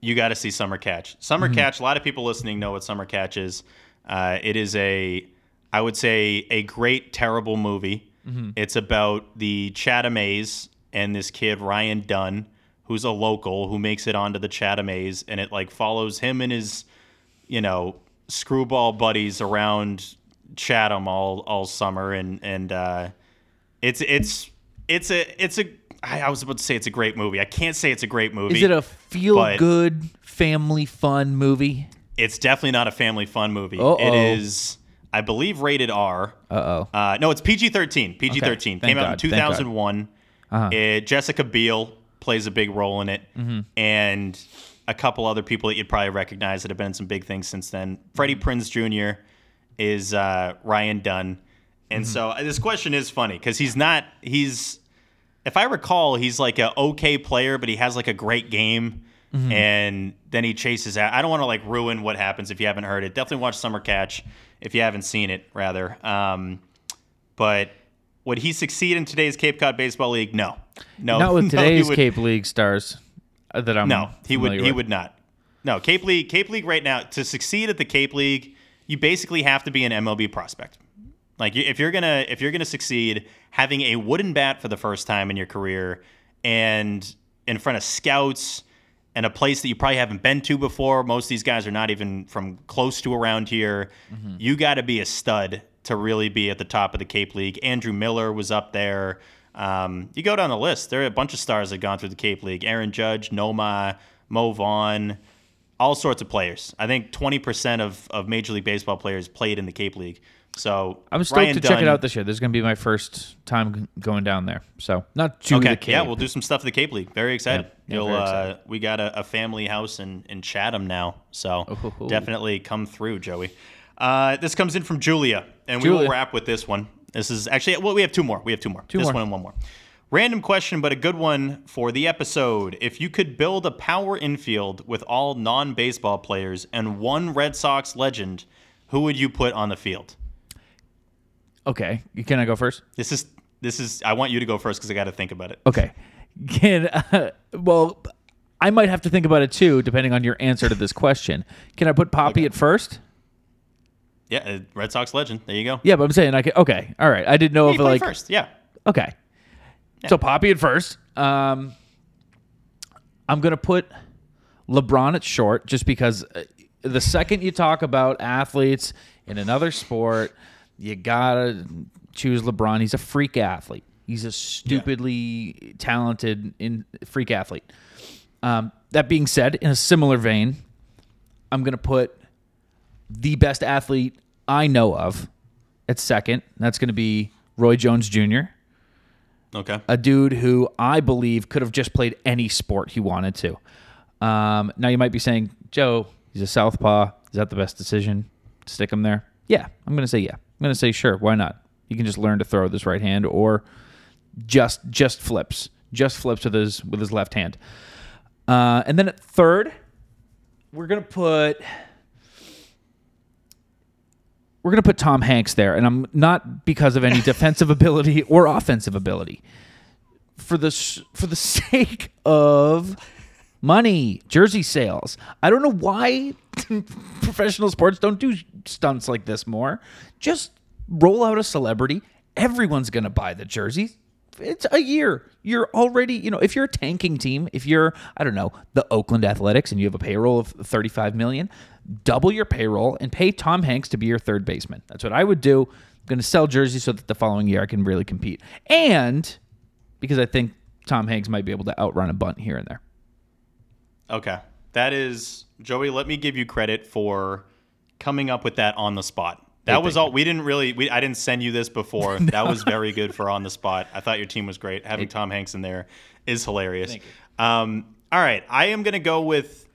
You got to see Summer Catch. Summer Catch. A lot of people listening know what Summer Catch is. Uh, it is a, I would say, a great terrible movie. It's about the Chatham A's and this kid Ryan Dunn, who's a local who makes it onto the Chatham A's, and it like follows him and his, you know, screwball buddies around Chatham all all summer, and and uh, it's it's it's a it's a. I I was about to say it's a great movie. I can't say it's a great movie. Is it a feel good family fun movie? It's definitely not a family fun movie. Uh-oh. It is, I believe, rated R. Uh-oh. Uh No, it's PG thirteen. PG thirteen Thank came out in God. two Thank God. thousand one. Uh-huh. Jessica Biel plays a big role in it, Mm-hmm. and a couple other people that you'd probably recognize that have been in some big things since then. Freddie Mm-hmm. Prinze Jr. is uh, Ryan Dunn, and Mm-hmm. so uh, this question is funny because he's not. He's if I recall, he's like a okay player, but he has like a great game, Mm-hmm. and then he chases out. I don't want to like ruin what happens if you haven't heard it. Definitely watch Summer Catch if you haven't seen it, rather. Um, but would he succeed in today's Cape Cod Baseball League? No, no, Not with no, today's would- Cape League stars that I'm no, he would. familiar He would not. No, Cape League. Cape League right now to succeed at the Cape League, you basically have to be an MLB prospect. Like if you're gonna if you're gonna succeed, having a wooden bat for the first time in your career, and in front of scouts and a place that you probably haven't been to before. Most of these guys are not even from close to around here. You got to be a stud to really be at the top of the Cape League. Andrew Miller was up there. Um, you go down the list. There are a bunch of stars that have gone through the Cape League. Aaron Judge, Nomar, Mo Vaughn, all sorts of players. I think 20% of, of Major League Baseball players played in the Cape League. So I'm stoked Ryan to check it out this year. This is going to be my first time going down there. So not to okay. the Cape. Yeah, we'll do some stuff at the Cape League. Very excited. Yeah, very uh, we got a, a family house in, in Chatham now, so Oh. definitely come through, Joey. Uh, this comes in from Julia, and we will wrap with this one. This is actually well, we have two more. We have two more. Two this more. one and one more. Random question, but a good one for the episode. If you could build a power infield with all non-baseball players and one Red Sox legend, who would you put on the field? Okay, can I go first? This is this is. I want you to go first because I got to think about it. Okay. Can uh, well, I might have to think about it too, depending on your answer to this question. Can I put Papi at first? Yeah, uh, Red Sox legend. There you go. Yeah, but I'm saying I can. Okay, all right. I didn't know Yeah, if like first. Yeah. Okay. So Papi at first. Um, I'm gonna put LeBron at short, just because uh, the second you talk about athletes in another sport, you gotta choose LeBron. He's a freak athlete. He's a stupidly talented in freak athlete. Um, that being said, in a similar vein, I'm gonna put the best athlete I know of at second. That's gonna be Roy Jones Jr Okay. a dude who I believe could have just played any sport he wanted to. Um, now you might be saying, Joe, he's a southpaw. Is that the best decision to stick him there? Yeah, I'm going to say yeah. I'm going to say sure. Why not? He can just learn to throw this right hand, or just just flips, just flips with his with his left hand. Uh, and then at third, we're gonna put we're going to put Tom Hanks there, and I'm not because of any defensive ability or offensive ability. For the for the sake of money, jersey sales. I don't know why professional sports don't do stunts like this more. Just roll out a celebrity. Everyone's going to buy the jerseys. It's a year. You're already, you know, if you're a tanking team, if you're, I don't know, the Oakland Athletics and you have a payroll of 35 million, double your payroll and pay Tom Hanks to be your third baseman. That's what I would do. I'm going to sell jerseys so that the following year I can really compete. And because I think Tom Hanks might be able to outrun a bunt here and there. Okay. That is Joey, let me give you credit for coming up with that on the spot. That Hey, was all we didn't really we, I didn't send you this before. That was very good for on the spot. I thought your team was great. Having Tom Hanks in there is hilarious. Thank Um all right, I am going to go with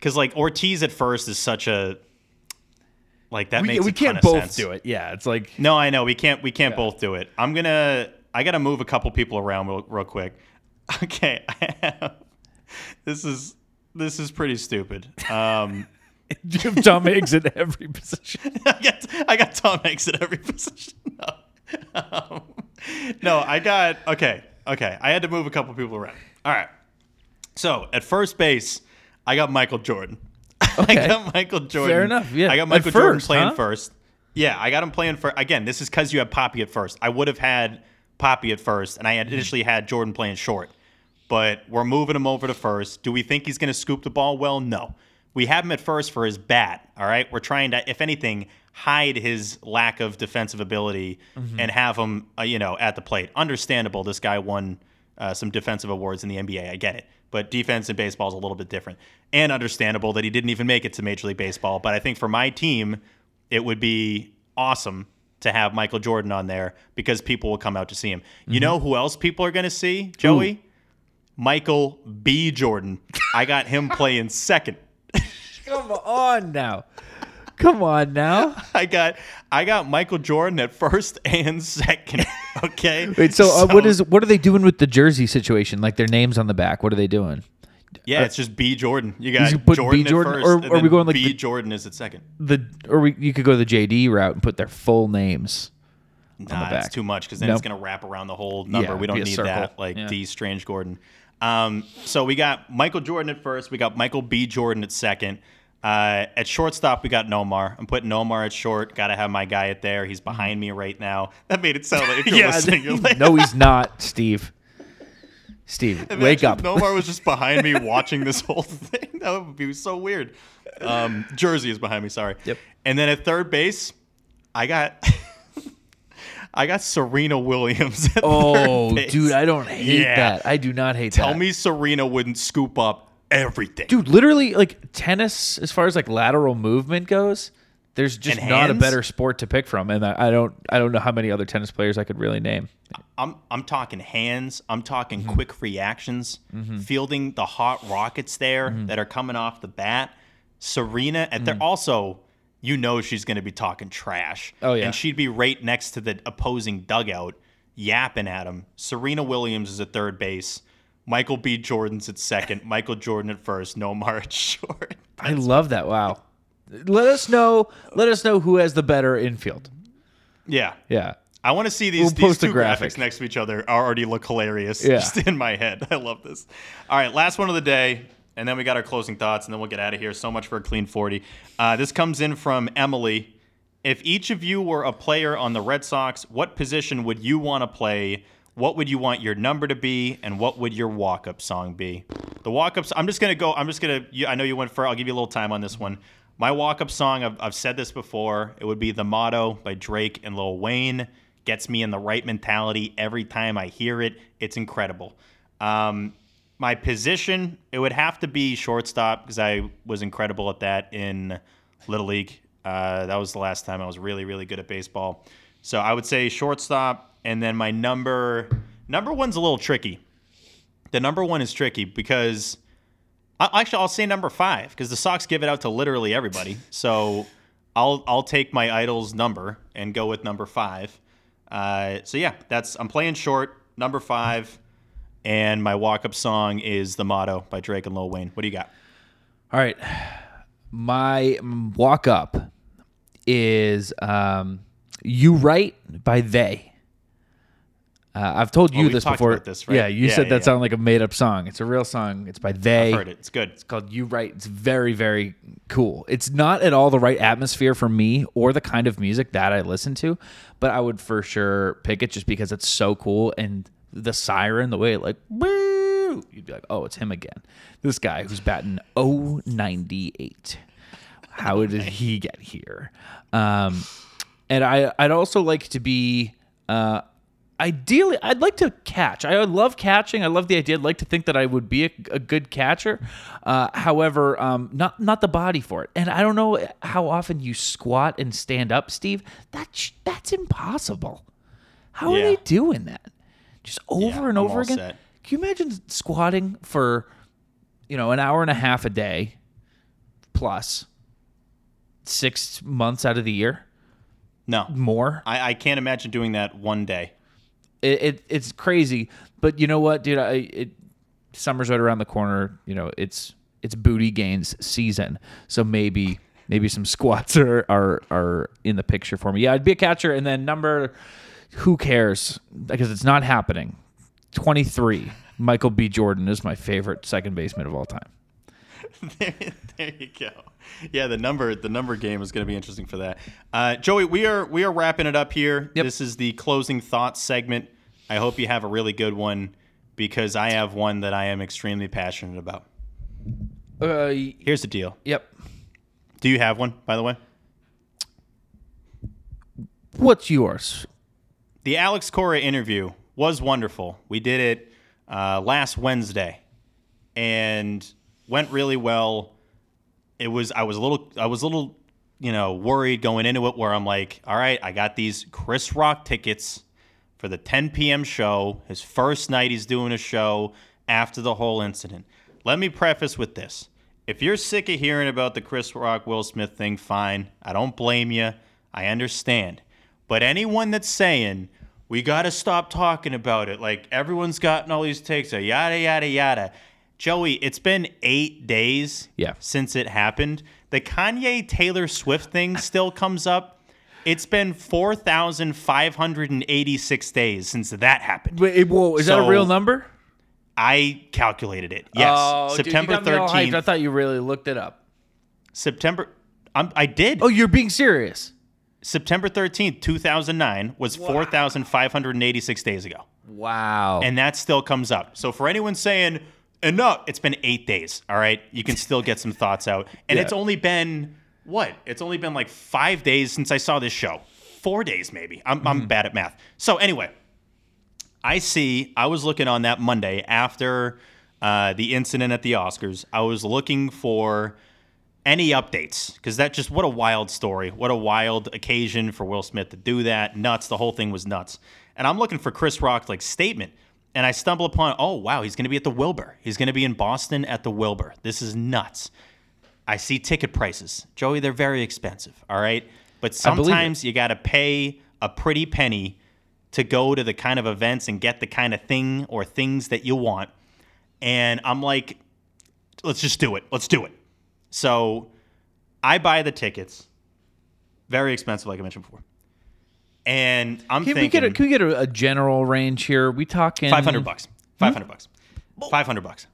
cuz like Ortiz at first is such a like that we makes we can't both sense. do it. Yeah, it's like No, I know we can't. We can't both do it. I'm gonna. I gotta move a couple people around real, real quick. Okay, this is this is pretty stupid. Um, Tom Hanks in every position. I got I got Tom Hanks at every position. No. Um, no, I got okay. Okay, I had to move a couple people around. All right. So at first base, I got Michael Jordan. Okay. I got Michael Jordan. Fair enough, yeah. I got At Michael Jordan playing huh? first. Yeah, I got him playing for again. This is because you had Papi at first. I would have had Papi at first, and I had initially had Jordan playing short. But we're moving him over to first. Do we think he's going to scoop the ball well? No. We have him at first for his bat. All right. We're trying to, if anything, hide his lack of defensive ability and have him, uh, you know, at the plate. Understandable. This guy won uh, some defensive awards in the NBA. I get it. But defense in baseball is a little bit different. And understandable that he didn't even make it to Major League Baseball. But I think for my team, it would be awesome to have Michael Jordan on there because people will come out to see him. You know who else people are going to see, Joey? Michael B. Jordan. I got him playing second. Come on now. Come on now. I got I got Michael Jordan at first and second. Okay. Wait, so, uh, what is what are they doing with the jersey situation? Like their names on the back. What are they doing? Yeah, it's just B. Jordan. You got You put Jordan, B. Jordan, at first, or and are we going like B. the- Jordan is at second? The or we, you could go the JD route and put their full names. Nah, the it's back. too much because then Nope. it's gonna wrap around the whole number. Yeah, we don't need circle. that. Like Yeah. D. Strange Gordon. Um, so we got Michael Jordan at first. We got Michael B. Jordan at second. Uh, at shortstop, we got Nomar. I'm putting Nomar at short. Got to have my guy at there. He's behind me right now. That made it sound like if you're Yeah, like, no, he's not, Steve. Steve, Imagine wake up. Nomar was just behind me watching this whole thing. That would be so weird. Um, Jersey is behind me. Sorry. Yep. And then at third base, I got. I got Serena Williams. Oh, dude, I don't hate Yeah. that. I do not hate Tell that. me Serena wouldn't scoop up everything. dude, literally, like tennis, as far as like lateral movement goes, there's just And not a better sport to pick from, and I, I don't, I don't know how many other tennis players I could really name. I'm I'm talking hands. I'm talking Mm-hmm. quick reactions, fielding the hot rockets there Mm-hmm. that are coming off the bat. Serena, and they're also, you know, she's going to be talking trash. Oh, yeah. and she'd be right next to the opposing dugout, yapping at him. Serena Williams is at third base. Michael B. Jordan's at second. Michael Jordan at first. Nomar at short. I love that. Wow. Let us know. Let us know who has the better infield. Yeah, Yeah. I want to see these, We'll these two graphic. graphics next to each other already look hilarious Yeah. just in my head. I love this. All right, last one of the day, and then we got our closing thoughts, and then we'll get out of here. So much for a clean 40. Uh, this comes in from Emily. If each of you were a player on the Red Sox, what position would you want to play? What would you want your number to be, and what would your walk-up song be? The walk-ups. I'm just gonna go. I'm just gonna. I know you went for. I'll give you a little time on this one. My walk-up song. I've, I've said this before. It would be "The Motto" by Drake and Lil Wayne. Gets me in the right mentality every time I hear it. It's incredible. Um, my position. It would have to be shortstop because I was incredible at that in Little League. Uh, that was the last time I was really, really good at baseball. So I would say shortstop, and then my number number one's a little tricky. The number one is tricky because I, actually I'll say number five because the Sox give it out to literally everybody. So I'll I'll take my idol's number and go with number five. Uh, so yeah, that's I'm playing short number five, and my walk up song is "The Motto" by Drake and Lil Wayne. What do you got? All right. My walk up is um, You Right by They. Uh, I've told Oh, you this before. this, right? Yeah, you Yeah, said yeah, that yeah. sounded like a made up song. It's a real song. It's by They. I've heard it. It's good. It's called You Right. It's very, very cool. It's not at all the right atmosphere for me or the kind of music that I listen to, but I would for sure pick it just because it's so cool and the siren, the way it like woo, you'd be like, oh, it's him again. This guy who's batting 098. How did he get here? Um, and I, I'd also like to be. Uh, ideally i'd like to catch. I love catching. I love the idea. I'd like to think that i would be a, a good catcher. Uh, however um, not not the body for it. And i don't know how often you squat and stand up steve. That's that's impossible. How are they doing that just over Yeah, and over again set. can you imagine squatting for you know an hour and a half a day plus six months out of the year No, more I, I can't imagine doing that one day. it, it it's crazy. But you know what, dude? I it summer's right around the corner. You know, it's it's booty gains season, so maybe maybe some squats are are are in the picture for me. Yeah, I'd be a catcher, and then number, who cares? Because it's not happening. Twenty three. Michael B. Jordan is my favorite second baseman of all time. there, there you go. Yeah, the number the number game is going to be interesting for that. Uh, Joey, we are we are wrapping it up here. This is the closing thoughts segment. I hope you have a really good one because I have one that I am extremely passionate about. Uh, Here's the deal. Yep. Do you have one, by the way? What's yours? The Alex Cora interview was wonderful. We did it uh, last Wednesday, and went really well. It was I was a little I was a little you know worried going into it where I'm like, all right, I got these Chris Rock tickets for the 10 p.m. show. His first night he's doing a show after the whole incident. Let me preface with this. If you're sick of hearing about the Chris Rock Will Smith thing, fine. I don't blame you. I understand. But anyone that's saying we got to stop talking about it, like everyone's gotten all these takes, uh, yada yada yada. Joey, it's been eight days Yeah. since it happened. The Kanye Taylor Swift thing still comes up. It's been four thousand five hundred and eighty-six days since that happened. Wait, whoa, is that a real number? I calculated it. Yes, Oh, September got me all hyped. I thought you really looked it up. September. I'm, I did. Oh, you're being serious. September thirteenth, two thousand nine, was four thousand five hundred and eighty-six days ago. Wow. and that still comes up. So for anyone saying enough, it's been eight days. All right, you can still get some thoughts out, and Yeah. it's only been what? It's only been like five days since I saw this show. Four days maybe. I'm Mm-hmm. I'm bad at math. So anyway, I see. I was looking on that Monday after uh, the incident at the Oscars. I was looking for any updates because that just what a wild story. What a wild occasion for will smith to do that. Nuts. The whole thing was nuts. And i'm looking for chris rock's like statement. And i stumble upon oh wow he's going to be at the wilbur. He's going to be in boston at the wilbur. This is nuts. I see ticket prices. Joey they're very expensive all right? But I believe it. sometimes you got to pay a pretty penny to go to the kind of events and get the kind of thing or things that you want. And i'm like let's just do it. Let's do it so I buy the tickets. Very expensive, like I mentioned before. And I'm Can we get a, can we get a, a general range here? We talking five hundred bucks. Five hundred bucks. Five hundred bucks.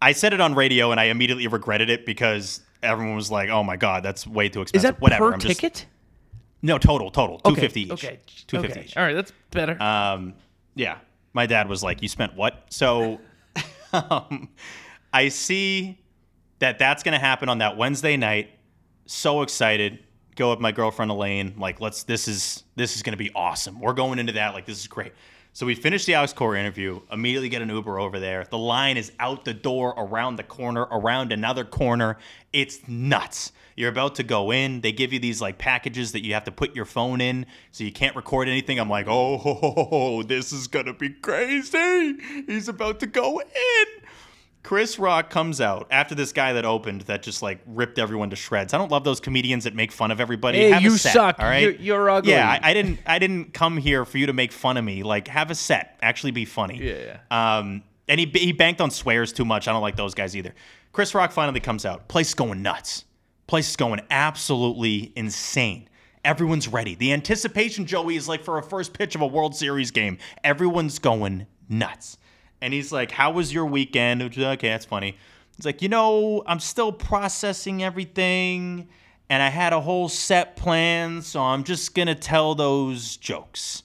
I said it on radio and I immediately regretted it because everyone was like, "Oh my god, that's way too expensive." Is expensive." that Whatever. per I'm just, ticket? No, total, total, two Okay, each. Okay. two fifty okay. each. All right, that's better. Um, yeah, my dad was like, "You spent what?" So, um, I see that that's going to happen on that Wednesday night. So excited. Go with my girlfriend Elaine. Like, let's. This is this is going to be awesome. We're going into that. Like, this is great. So we finish the Alex Cora interview. Immediately get an Uber over there. The line is out the door, around the corner, around another corner. It's nuts. You're about to go in. They give you these like packages that you have to put your phone in, so you can't record anything. I'm like, oh, this is gonna be crazy. He's about to go in. Chris Rock comes out after this guy that opened that just like ripped everyone to shreds. I don't love those comedians that make fun of everybody. Hey, Have a you set, suck. All right, You're- you're ugly. Yeah, I, I didn't. I didn't come here for you to make fun of me. Like, have a set. Actually, be funny. Yeah, Um, and he he banked on swears too much. I don't like those guys either. Chris Rock finally comes out. Place going nuts. Place is going absolutely insane. Everyone's ready. The anticipation, Joey, is like for a first pitch of a World Series game. Everyone's going nuts. And he's like, How was your weekend? Which okay, that's funny. He's like, You know, I'm still processing everything, and I had a whole set plan, so I'm just going to tell those jokes.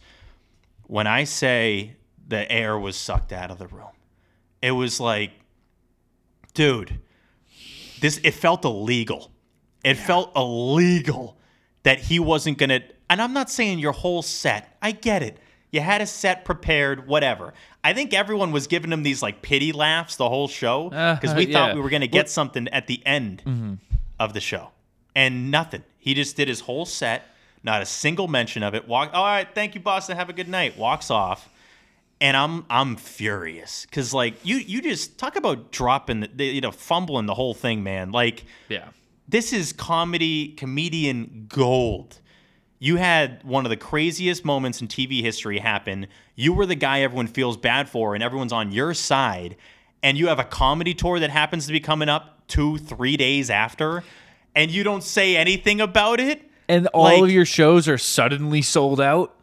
When I say the air was sucked out of the room, it was like, dude, this it felt illegal. It felt illegal that he wasn't gonna. And I'm not saying your whole set. I get it. You had a set prepared, whatever. I think everyone was giving him these like pity laughs the whole show because Uh, we yeah. thought we were gonna get Well- something at the end of the show, and nothing. He just did his whole set. Not a single mention of it. Walk. All right, thank you, Boston. Have a good night. Walks off and I'm I'm furious because like you you just talk about dropping the, the you know fumbling the whole thing, man. Like yeah, this is comedy comedian gold. You had one of the craziest moments in TV history happen. You were the guy everyone feels bad for, and everyone's on your side. And you have a comedy tour that happens to be coming up two, three days after, and you don't say anything about it. and all Like- of your shows are suddenly sold out.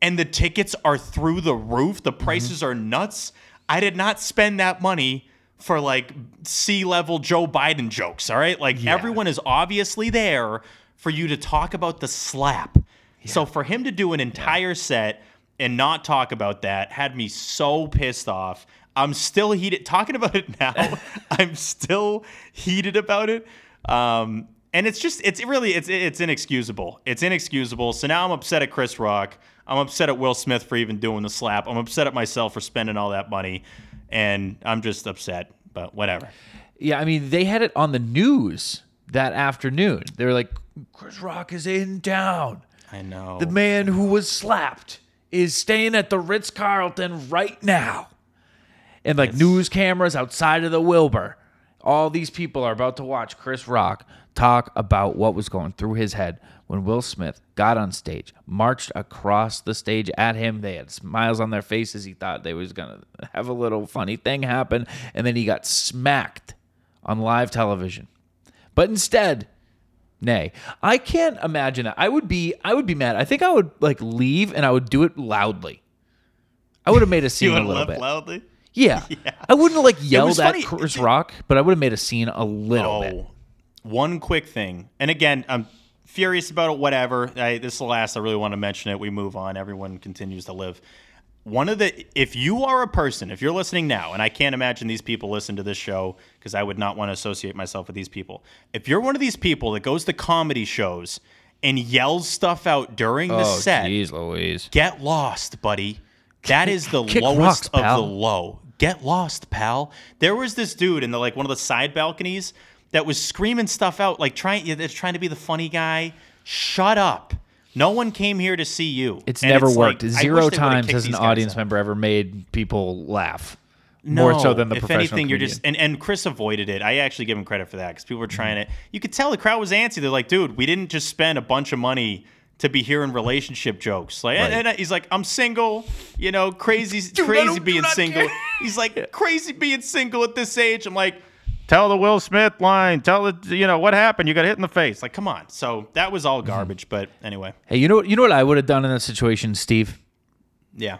and the tickets are through the roof. Mm-hmm. The prices are nuts. I did not spend that money for like C level Joe Biden jokes. All right. Like everyone is obviously there for you to talk about the slap. So for him to do an entire set and not talk about that had me so pissed off. I'm still heated talking about it now. I'm still heated about it. Um, and it's just it's really it's it's inexcusable. It's inexcusable. So now I'm upset at Chris Rock. I'm upset at Will Smith for even doing the slap. I'm upset at myself for spending all that money, and I'm just upset. But whatever. Yeah, I mean, they had it on the news that afternoon. They were like, Chris Rock is in town. I know. The man who was slapped is staying at the Ritz Carlton right now. And like news cameras outside of the Wilbur. All these people are about to watch Chris Rock talk about what was going through his head when Will Smith got on stage, marched across the stage at him. They had smiles on their faces. He thought they was going to have a little funny thing happen. And then he got smacked on live television. But instead, nay, I can't imagine that. I would be I would be mad. I think I would like leave and I would do it loudly. I would have made a scene You a little bit. loudly. Yeah. I wouldn't have like yelled at funny. Chris Rock, but I would have made a scene a little bit. Oh, one quick thing, and again, I'm furious about it. Whatever. I, this is the last. I really want to mention it. We move on. Everyone continues to live. One of the, if you are a person, if you're listening now, and I can't imagine these people listen to this show because I would not want to associate myself with these people. If you're one of these people that goes to comedy shows and yells stuff out during the Oh, set, jeez Louise. Get lost, buddy. That is the Kick lowest rocks, of the low. Get lost, pal. There was this dude in the like one of the side balconies that was screaming stuff out, like trying that's trying to be the funny guy. Shut up. No one came here to see you. It's And never like, worked. I wish Zero times kicked has an audience out. member ever made people laugh. No, More so than the if professional anything, you're just and, and Chris avoided it. I actually give him credit for that because people were trying to. You could tell the crowd was antsy. They're like, "Dude, we didn't just spend a bunch of money to be hearing relationship jokes." Like, and, Right. and he's like, "I'm single, you know, crazy, I crazy being single." care. He's like, "Crazy being single at this age." I'm like, tell the Will Smith line. Tell the you know what happened. You got hit in the face. Like, come on. So that was all mhm. garbage. But anyway, Hey, you know what? You know what I would have done in that situation, Steve? yeah.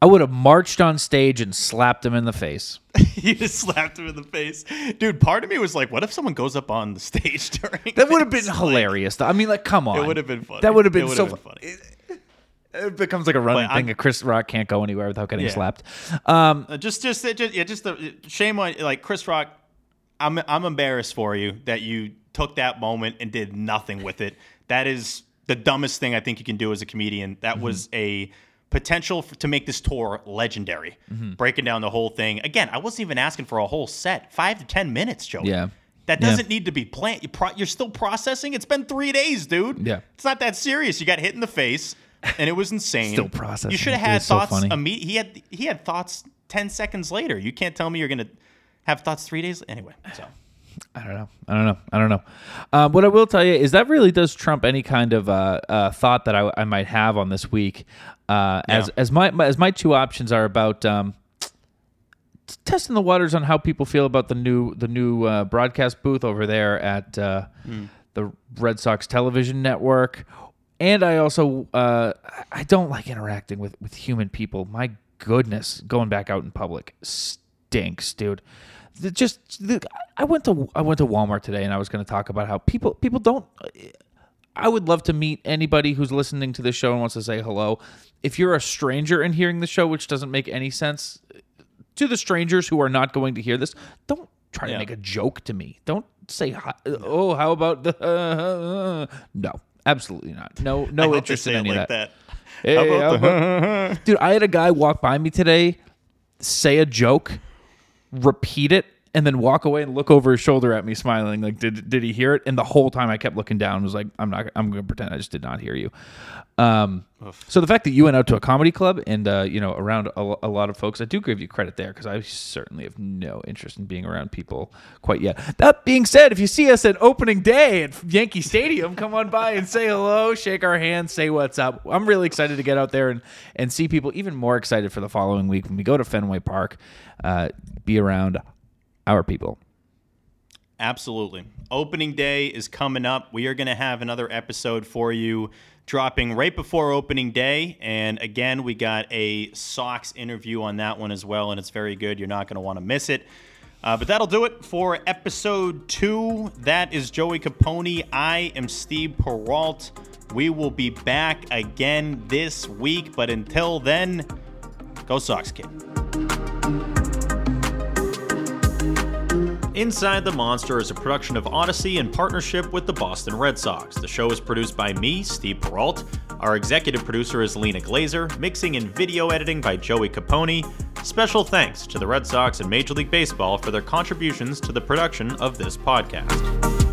I would have marched on stage and slapped him in the face. you just slapped him in the face, dude. Part of me was like, what if someone goes up on the stage during? That would have been hilarious. though. I mean, like, come on. It would have been funny. That would have been so been funny. It becomes like a running But I'm- Chris Rock can't go anywhere without getting Yeah. slapped. Um, Uh, just, just, it just, yeah, just the shame on like Chris Rock. I'm, I'm embarrassed for you that you took that moment and did nothing with it. That is the dumbest thing I think you can do as a comedian. That Mm-hmm. was a potential for, to make this tour legendary. Mm-hmm. Breaking down the whole thing again. I wasn't even asking for a whole set, five to ten minutes, Joe. Yeah. That doesn't need to be planned. You pro- you're still processing. It's been three days, dude. Yeah. It's not that serious. You got hit in the face, and it was insane. Still processing You should have had so thoughts. funny. imme- he had he had thoughts ten seconds later. You can't tell me you're gonna have thoughts three days. Anyway, so I don't know. I don't know. I don't know. Um, what I will tell you is that really does trump any kind of uh, uh, thought that I, I might have on this week. Uh, as Yeah. as my, my as my two options are about um, testing the waters on how people feel about the new the new uh, broadcast booth over there at uh, the Red Sox television network, and I also uh, I don't like interacting with with human people. My goodness, going back out in public stinks, dude. The- just the, I went to I went to Walmart today, and I was going to talk about how people people don't. I would love to meet anybody who's listening to this show and wants to say hello. If you're a stranger and hearing the show, which doesn't make any sense to the strangers who are not going to hear this, don't try to make a joke to me. Don't say, "Oh, how about the?" no, absolutely not. No, no interest in any like of that. that. Hey, How about how about- dude, I had a guy walk by me today, say a joke, repeat it, and then walk away and look over his shoulder at me, smiling. Like, did did he hear it? And the whole time I kept looking down. Was like, I'm not. I'm going to pretend I just did not hear you. Um, so the fact that you went out to a comedy club and uh, you know around a, a lot of folks, I do give you credit there because I certainly have no interest in being around people quite yet. That being said, if you see us at opening day at Yankee Stadium, come on by and say hello, shake our hands, say what's up. I'm really excited to get out there and and see people. Even more excited for the following week when we go to Fenway Park, uh, be around our people. Absolutely. Opening day is coming up. We are going to have another episode for you dropping right before opening day. And again, we got a Sox interview on that one as well, and it's very good. You're not going to want to miss it. Uh, but that'll do it for episode two. That is Joey Copponi. I am Steve Perrault. We will be back again this week. But until then, go Sox, kid. Inside the Monster is a production of Audacy in partnership with the Boston Red Sox. The show is produced by me, Steve Perrault. Our executive producer is Lena Glazer, mixing and video editing by Joey Copponi. Special thanks to the Red Sox and Major League Baseball for their contributions to the production of this podcast.